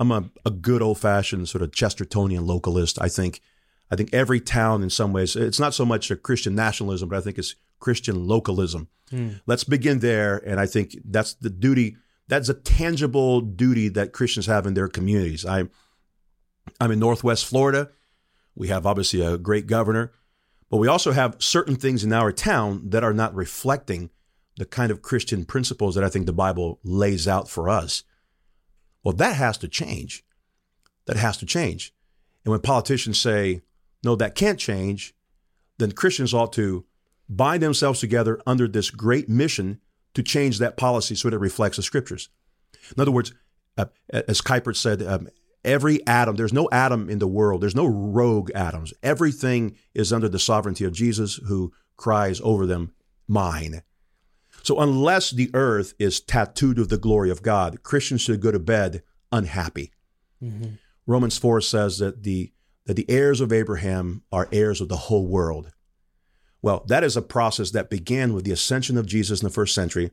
I'm a, a good old fashioned sort of Chestertonian localist. I think I think every town in some ways it's not so much a Christian nationalism, but I think it's Christian localism. Mm. Let's begin there, and I think that's the duty. That's a tangible duty that Christians have in their communities. I I'm in Northwest Florida. We have obviously a great governor. But we also have certain things in our town that are not reflecting the kind of Christian principles that I think the Bible lays out for us. Well, that has to change. That has to change. And when politicians say, no, that can't change, then Christians ought to bind themselves together under this great mission to change that policy so that it reflects the scriptures. In other words, uh, as Kuyper said, um, Every atom, there's no atom in the world, there's no rogue atoms. Everything is under the sovereignty of Jesus who cries over them, Mine. So, unless the earth is tattooed with the glory of God, Christians should go to bed unhappy. Mm-hmm. Romans 4 says that the, that the heirs of Abraham are heirs of the whole world. Well, that is a process that began with the ascension of Jesus in the first century,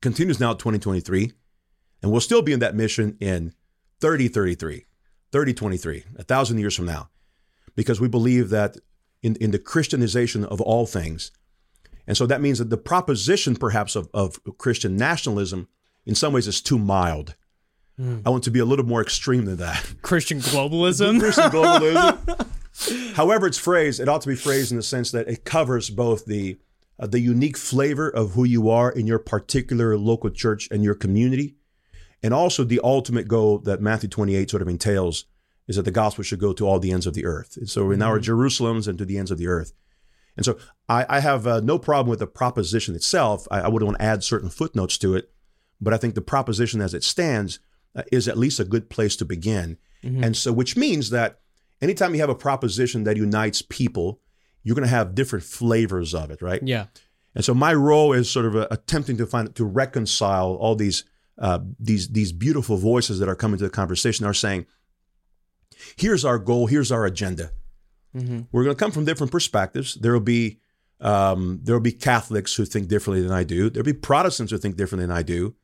continues now 2023, and we'll still be in that mission in 3033, 3023, a thousand years from now, because we believe that in, in the Christianization of all things. And so that means that the proposition, perhaps, of, of Christian nationalism in some ways is too mild. I want to be a little more extreme than that. Christian globalism. Christian globalism. However, it's phrased, it ought to be phrased in the sense that it covers both the uh, the unique flavor of who you are in your particular local church and your community, and also the ultimate goal that Matthew 28 sort of entails is that the gospel should go to all the ends of the earth. And so in our Jerusalems and to the ends of the earth. And so I, I have uh, no problem with the proposition itself. I, I would want to add certain footnotes to it, but I think the proposition as it stands uh, is at least a good place to begin. And so, which means that anytime you have a proposition that unites people, you're going to have different flavors of it, right? yeah. And so my role is sort of uh, attempting to find to reconcile all these uh, these these beautiful voices that are coming to the conversation are saying, here's our goal, here's our agenda. We're going to come from different perspectives. There will be um, there will be Catholics who think differently than I do. There'll be Protestants who think differently than I do.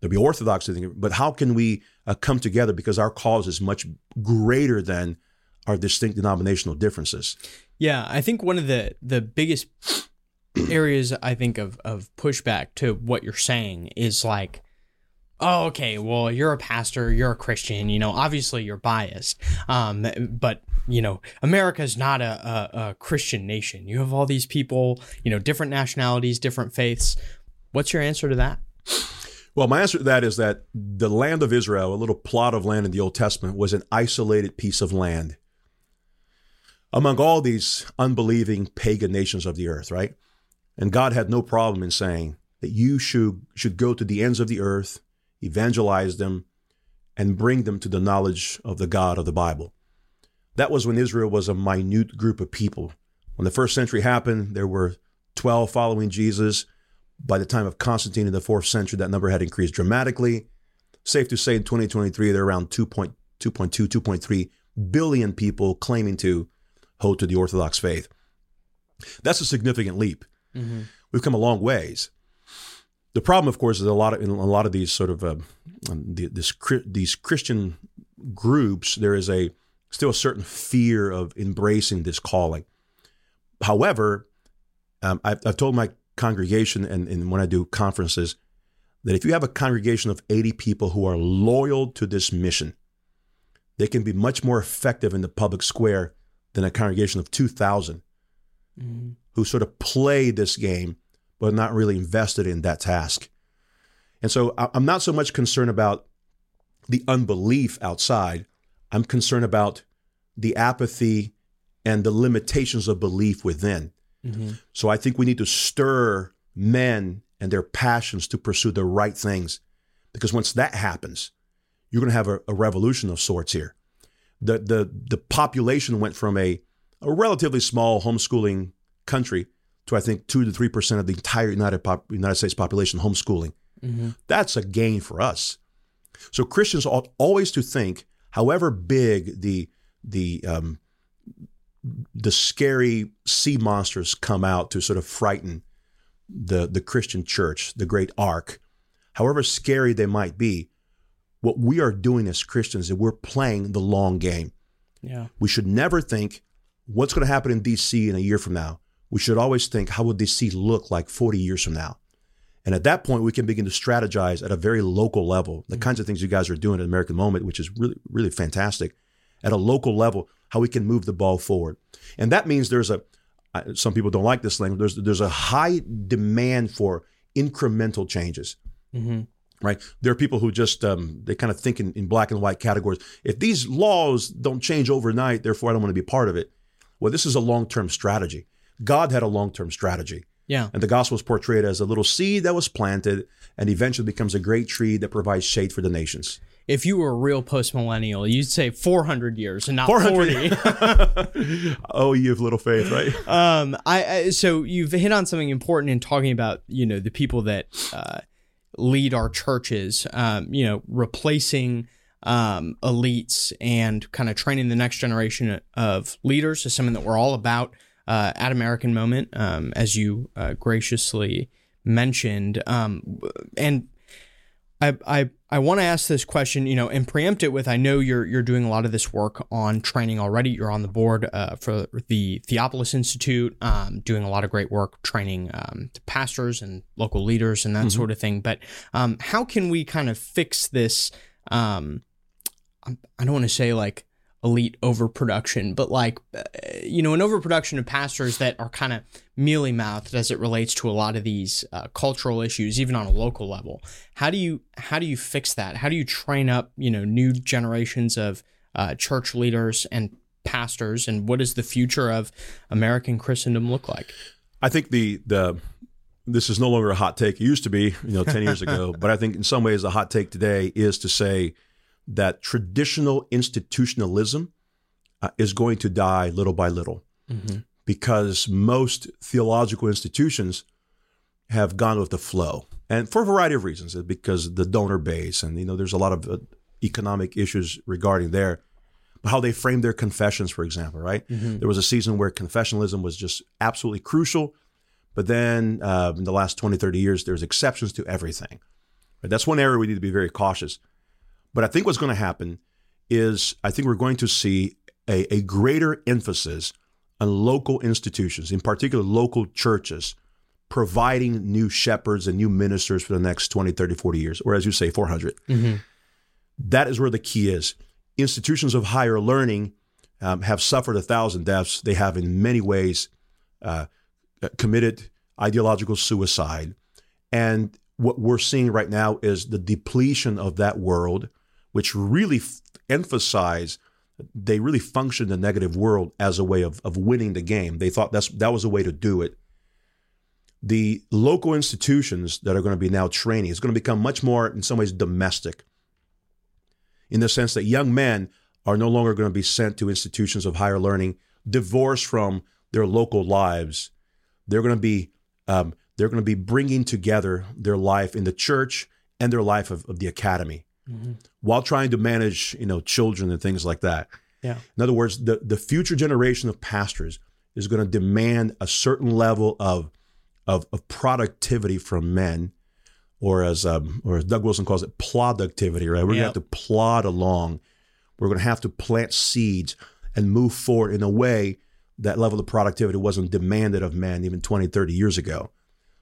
There'll be Orthodox who think. But how can we uh, come together because our cause is much greater than our distinct denominational differences? Yeah, I think one of the the biggest areas I think of of pushback to what you're saying is like, oh, okay, well, you're a pastor, you're a Christian, you know, obviously you're biased, um, but you know, America's not a, a, a Christian nation. You have all these people, you know, different nationalities, different faiths. What's your answer to that? Well, my answer to that is that the land of Israel, a little plot of land in the Old Testament, was an isolated piece of land among all these unbelieving pagan nations of the earth, right? And God had no problem in saying that you should should go to the ends of the earth, evangelize them, and bring them to the knowledge of the God of the Bible. That was when Israel was a minute group of people. When the first century happened, there were 12 following Jesus. By the time of Constantine in the fourth century, that number had increased dramatically. Safe to say in 2023, there are around 2.2, 2.3 billion people claiming to hold to the Orthodox faith. That's a significant leap. Mm-hmm. We've come a long ways. The problem, of course, is a lot of in a lot of these sort of uh, the, this, these Christian groups. There is a still a certain fear of embracing this calling. However, um, I've, I've told my congregation and, and when I do conferences that if you have a congregation of 80 people who are loyal to this mission, they can be much more effective in the public square than a congregation of 2,000 who sort of play this game but not really invested in that task. And so I'm not so much concerned about the unbelief outside. I'm concerned about the apathy and the limitations of belief within. Mm-hmm. So I think we need to stir men and their passions to pursue the right things. Because once that happens, you're going to have a, a revolution of sorts here. The, the, the population went from a, a relatively small homeschooling country to, I think, 2 to 3% of the entire United, pop, United States population homeschooling. That's a gain for us. So Christians ought always to think, however big the the um, the scary sea monsters come out to sort of frighten the the Christian church, the great ark, however scary they might be, what we are doing as Christians is we're playing the long game. Yeah. We should never think what's going to happen in DC in a year from now. We should always think how would DC look like 40 years from now? And at that point, we can begin to strategize at a very local level. The kinds of things you guys are doing at American Moment, which is really, really fantastic, at a local level, how we can move the ball forward. And that means there's a, some people don't like this language, there's, there's a high demand for incremental changes. Right? There are people who just, um, they kind of think in, in black and white categories. If these laws don't change overnight, therefore I don't want to be part of it. Well, this is a long term strategy. God had a long term strategy. Yeah. And the gospel is portrayed as a little seed that was planted and eventually becomes a great tree that provides shade for the nations. If you were a real post millennial, you'd say 400 years and not 400. 40. oh, you have little faith, right? um, I, I so you've hit on something important in talking about you know the people that uh, lead our churches. Um, you know, replacing um, elites and kind of training the next generation of leaders is something that we're all about. Uh, at American Moment, um, as you uh, graciously mentioned. Um, and I, I, I want to ask this question, you know, and preempt it with I know you're you're doing a lot of this work on training already. You're on the board uh, for the Theopolis Institute, um, doing a lot of great work training um, pastors and local leaders and that mm-hmm. sort of thing. But um, how can we kind of fix this? Um, I don't want to say like elite overproduction, but like, uh, you know, an overproduction of pastors that are kind of mealy mouthed as it relates to a lot of these uh, cultural issues, even on a local level. How do you how do you fix that? How do you train up you know new generations of uh, church leaders and pastors, and what does the future of American Christendom look like? I think the the this is no longer a hot take. It used to be, you know, ten years ago, but I think in some ways the hot take today is to say that traditional institutionalism uh, is going to die little by little. Mm-hmm. because most theological institutions have gone with the flow. And for a variety of reasons. Because the donor base and you know there's a lot of uh, economic issues regarding there. But how they frame their confessions for example right? Mm-hmm. there was a season where confessionalism was just absolutely crucial. But then uh, in the last 20 30 years there's exceptions to everything. Right? that's one area we need to be very cautious but I think what's going to happen is I think we're going to see a, a greater emphasis on local institutions, in particular local churches, providing new shepherds and new ministers for the next 20, 30, 40 years, or as you say, 400. Mm-hmm. That is where the key is. Institutions of higher learning um, have suffered a thousand deaths. They have, in many ways, uh, committed ideological suicide. And what we're seeing right now is the depletion of that world which really f- emphasize they really functioned the negative world as a way of, of winning the game. They thought that's that was a way to do it. The local institutions that are going to be now training is going to become much more, in some ways, domestic. In the sense that young men are no longer going to be sent to institutions of higher learning, divorced from their local lives. They're going to be um, they're going to be bringing together their life in the church and their life of, of the academy mm-hmm. while trying to manage, you know, children and things like that. Yeah. In other words, the, the future generation of pastors is going to demand a certain level of, of, of productivity from men, or as um, or as Doug Wilson calls it, productivity. Right? We're yep. going to have to plod along. We're going to have to plant seeds and move forward in a way that level of productivity wasn't demanded of men even 20, 30 years ago.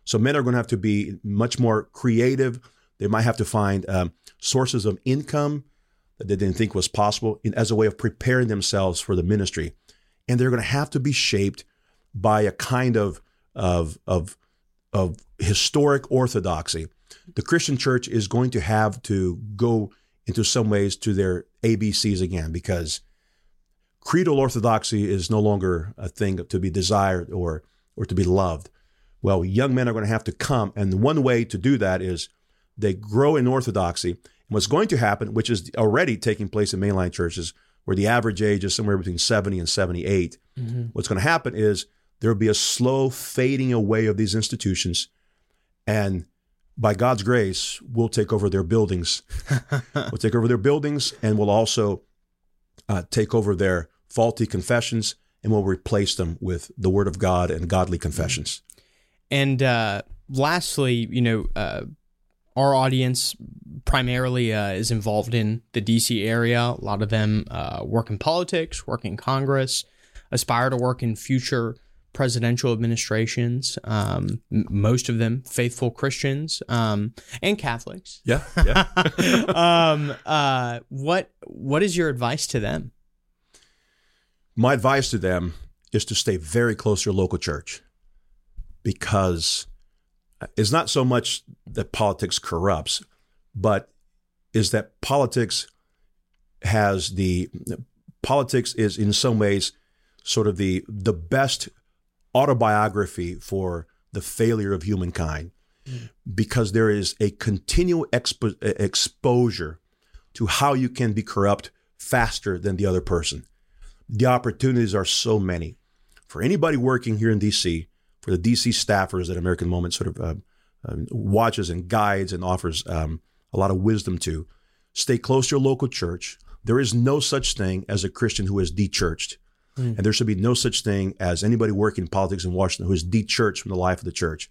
So men are going to have to be much more creative. They might have to find um, sources of income that they didn't think was possible in, as a way of preparing themselves for the ministry. And they're going to have to be shaped by a kind of, of, of, of historic orthodoxy. The Christian church is going to have to go into some ways to their ABCs again because creedal orthodoxy is no longer a thing to be desired or, or to be loved. Well, young men are going to have to come. And one way to do that is they grow in orthodoxy. And what's going to happen, which is already taking place in mainline churches, where the average age is somewhere between 70 and 78, mm-hmm. what's going to happen is there will be a slow fading away of these institutions. And by God's grace, we'll take over their buildings. we'll take over their buildings and we'll also uh, take over their faulty confessions and we'll replace them with the Word of God and godly confessions. And uh, lastly, you know, uh, our audience primarily uh, is involved in the DC area. A lot of them uh, work in politics, work in Congress, aspire to work in future presidential administrations. Um, m- most of them faithful Christians um, and Catholics. Yeah, yeah. um, uh, what What is your advice to them? My advice to them is to stay very close to your local church because is not so much that politics corrupts, but is that politics has the politics is in some ways sort of the the best autobiography for the failure of humankind mm. because there is a continual expo- exposure to how you can be corrupt faster than the other person. The opportunities are so many. For anybody working here in DC, for the DC staffers that American Moment sort of uh, uh, watches and guides and offers um, a lot of wisdom to. Stay close to your local church. There is no such thing as a Christian who is dechurched. And there should be no such thing as anybody working in politics in Washington who is de-churched from the life of the church.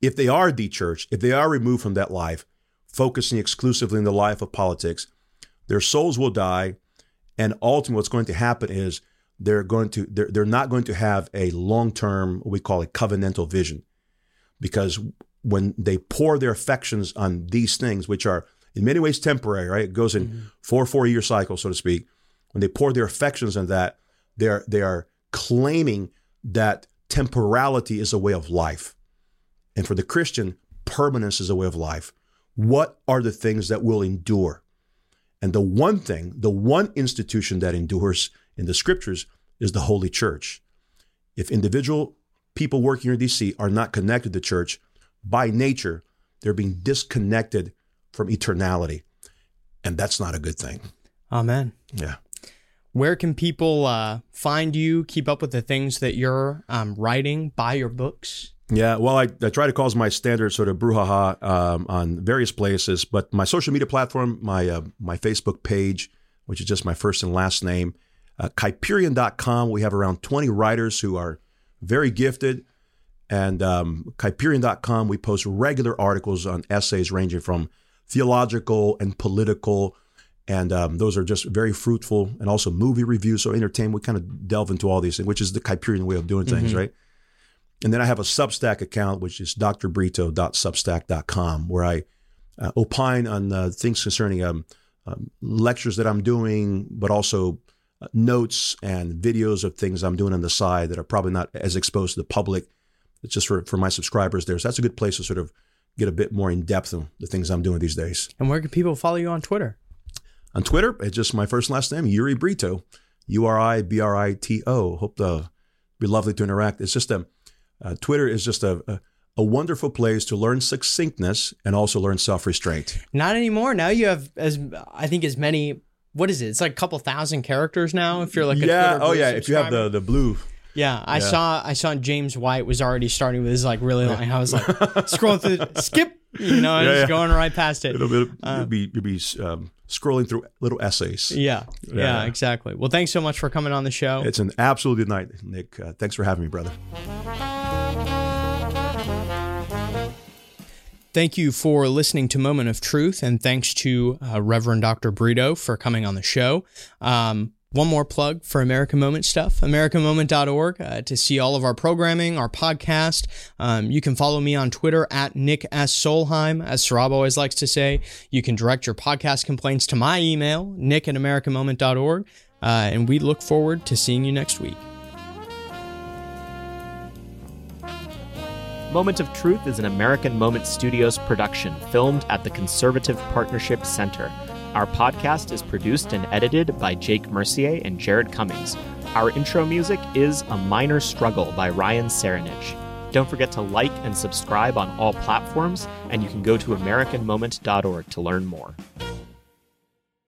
If they are de-churched, if they are removed from that life, focusing exclusively in the life of politics, their souls will die. And ultimately, what's going to happen is they're going to they're, they're not going to have a long-term what we call a covenantal vision. Because when they pour their affections on these things which are in many ways temporary right? It goes in mm-hmm. four four year cycles so to speak. When they pour their affections on that they're they are claiming that temporality is a way of life. And for the christian permanence is a way of life. What are the things that will endure? And the one thing the one institution that endures in the scriptures is the holy church if individual people working in DC are not connected to church by nature, they're being disconnected from eternality. And that's not a good thing. Amen. Yeah. Where can people uh, find you, keep up with the things that you're um, writing, buy your books? Yeah, well, I, I try to cause my standard sort of brouhaha um, on various places, but my social media platform, my uh, my Facebook page, which is just my first and last name, uh, Kuyperian.com, we have around 20 writers who are very gifted. And um, Kuyperian.com, we post regular articles on essays ranging from theological and political. And um, those are just very fruitful and also movie reviews. So entertainment, we kind of delve into all these things, which is the Kuyperian way of doing things, mm-hmm. right? And then I have a Substack account, which is drbrito.substack.com, where I uh, opine on uh, things concerning um, um, lectures that I'm doing, but also notes and videos of things I'm doing on the side that are probably not as exposed to the public. It's just for, for my subscribers there. So that's a good place to sort of get a bit more in depth of the things I'm doing these days. And where can people follow you on Twitter? On Twitter, it's just my first and last name, Uri Brito, U R I B R I T O. Hope to be lovely to interact. It's just a uh, Twitter is just a, a a wonderful place to learn succinctness and also learn self restraint. Not anymore. Now you have as I think as many what is it? It's like a couple thousand characters now. If you're like yeah, oh yeah, if you have the the blue. Yeah, I yeah. saw I saw James White was already starting with his like really long. I was like scrolling through skip, you know, yeah, just yeah. going right past it. It'll, it'll, uh, be you'll be um, scrolling through little essays. Yeah, yeah, exactly. Well, thanks so much for coming on the show. It's an absolute night, Nick. Uh, thanks for having me, brother. Thank you for listening to Moment of Truth, and thanks to uh, Reverend Dr. Brito for coming on the show. Um, one more plug for American Moment stuff, AmericanMoment.org uh, to see all of our programming, our podcast. Um, you can follow me on Twitter at Nick S. Solheim, as Sarab always likes to say. You can direct your podcast complaints to my email, nick at AmericanMoment.org. Uh, and we look forward to seeing you next week. Moment of Truth is an American Moment Studios production filmed at the Conservative Partnership Center. Our podcast is produced and edited by Jake Mercier and Jared Cummings. Our intro music is A Minor Struggle by Ryan Serenich. Don't forget to like and subscribe on all platforms, and you can go to AmericanMoment.org to learn more.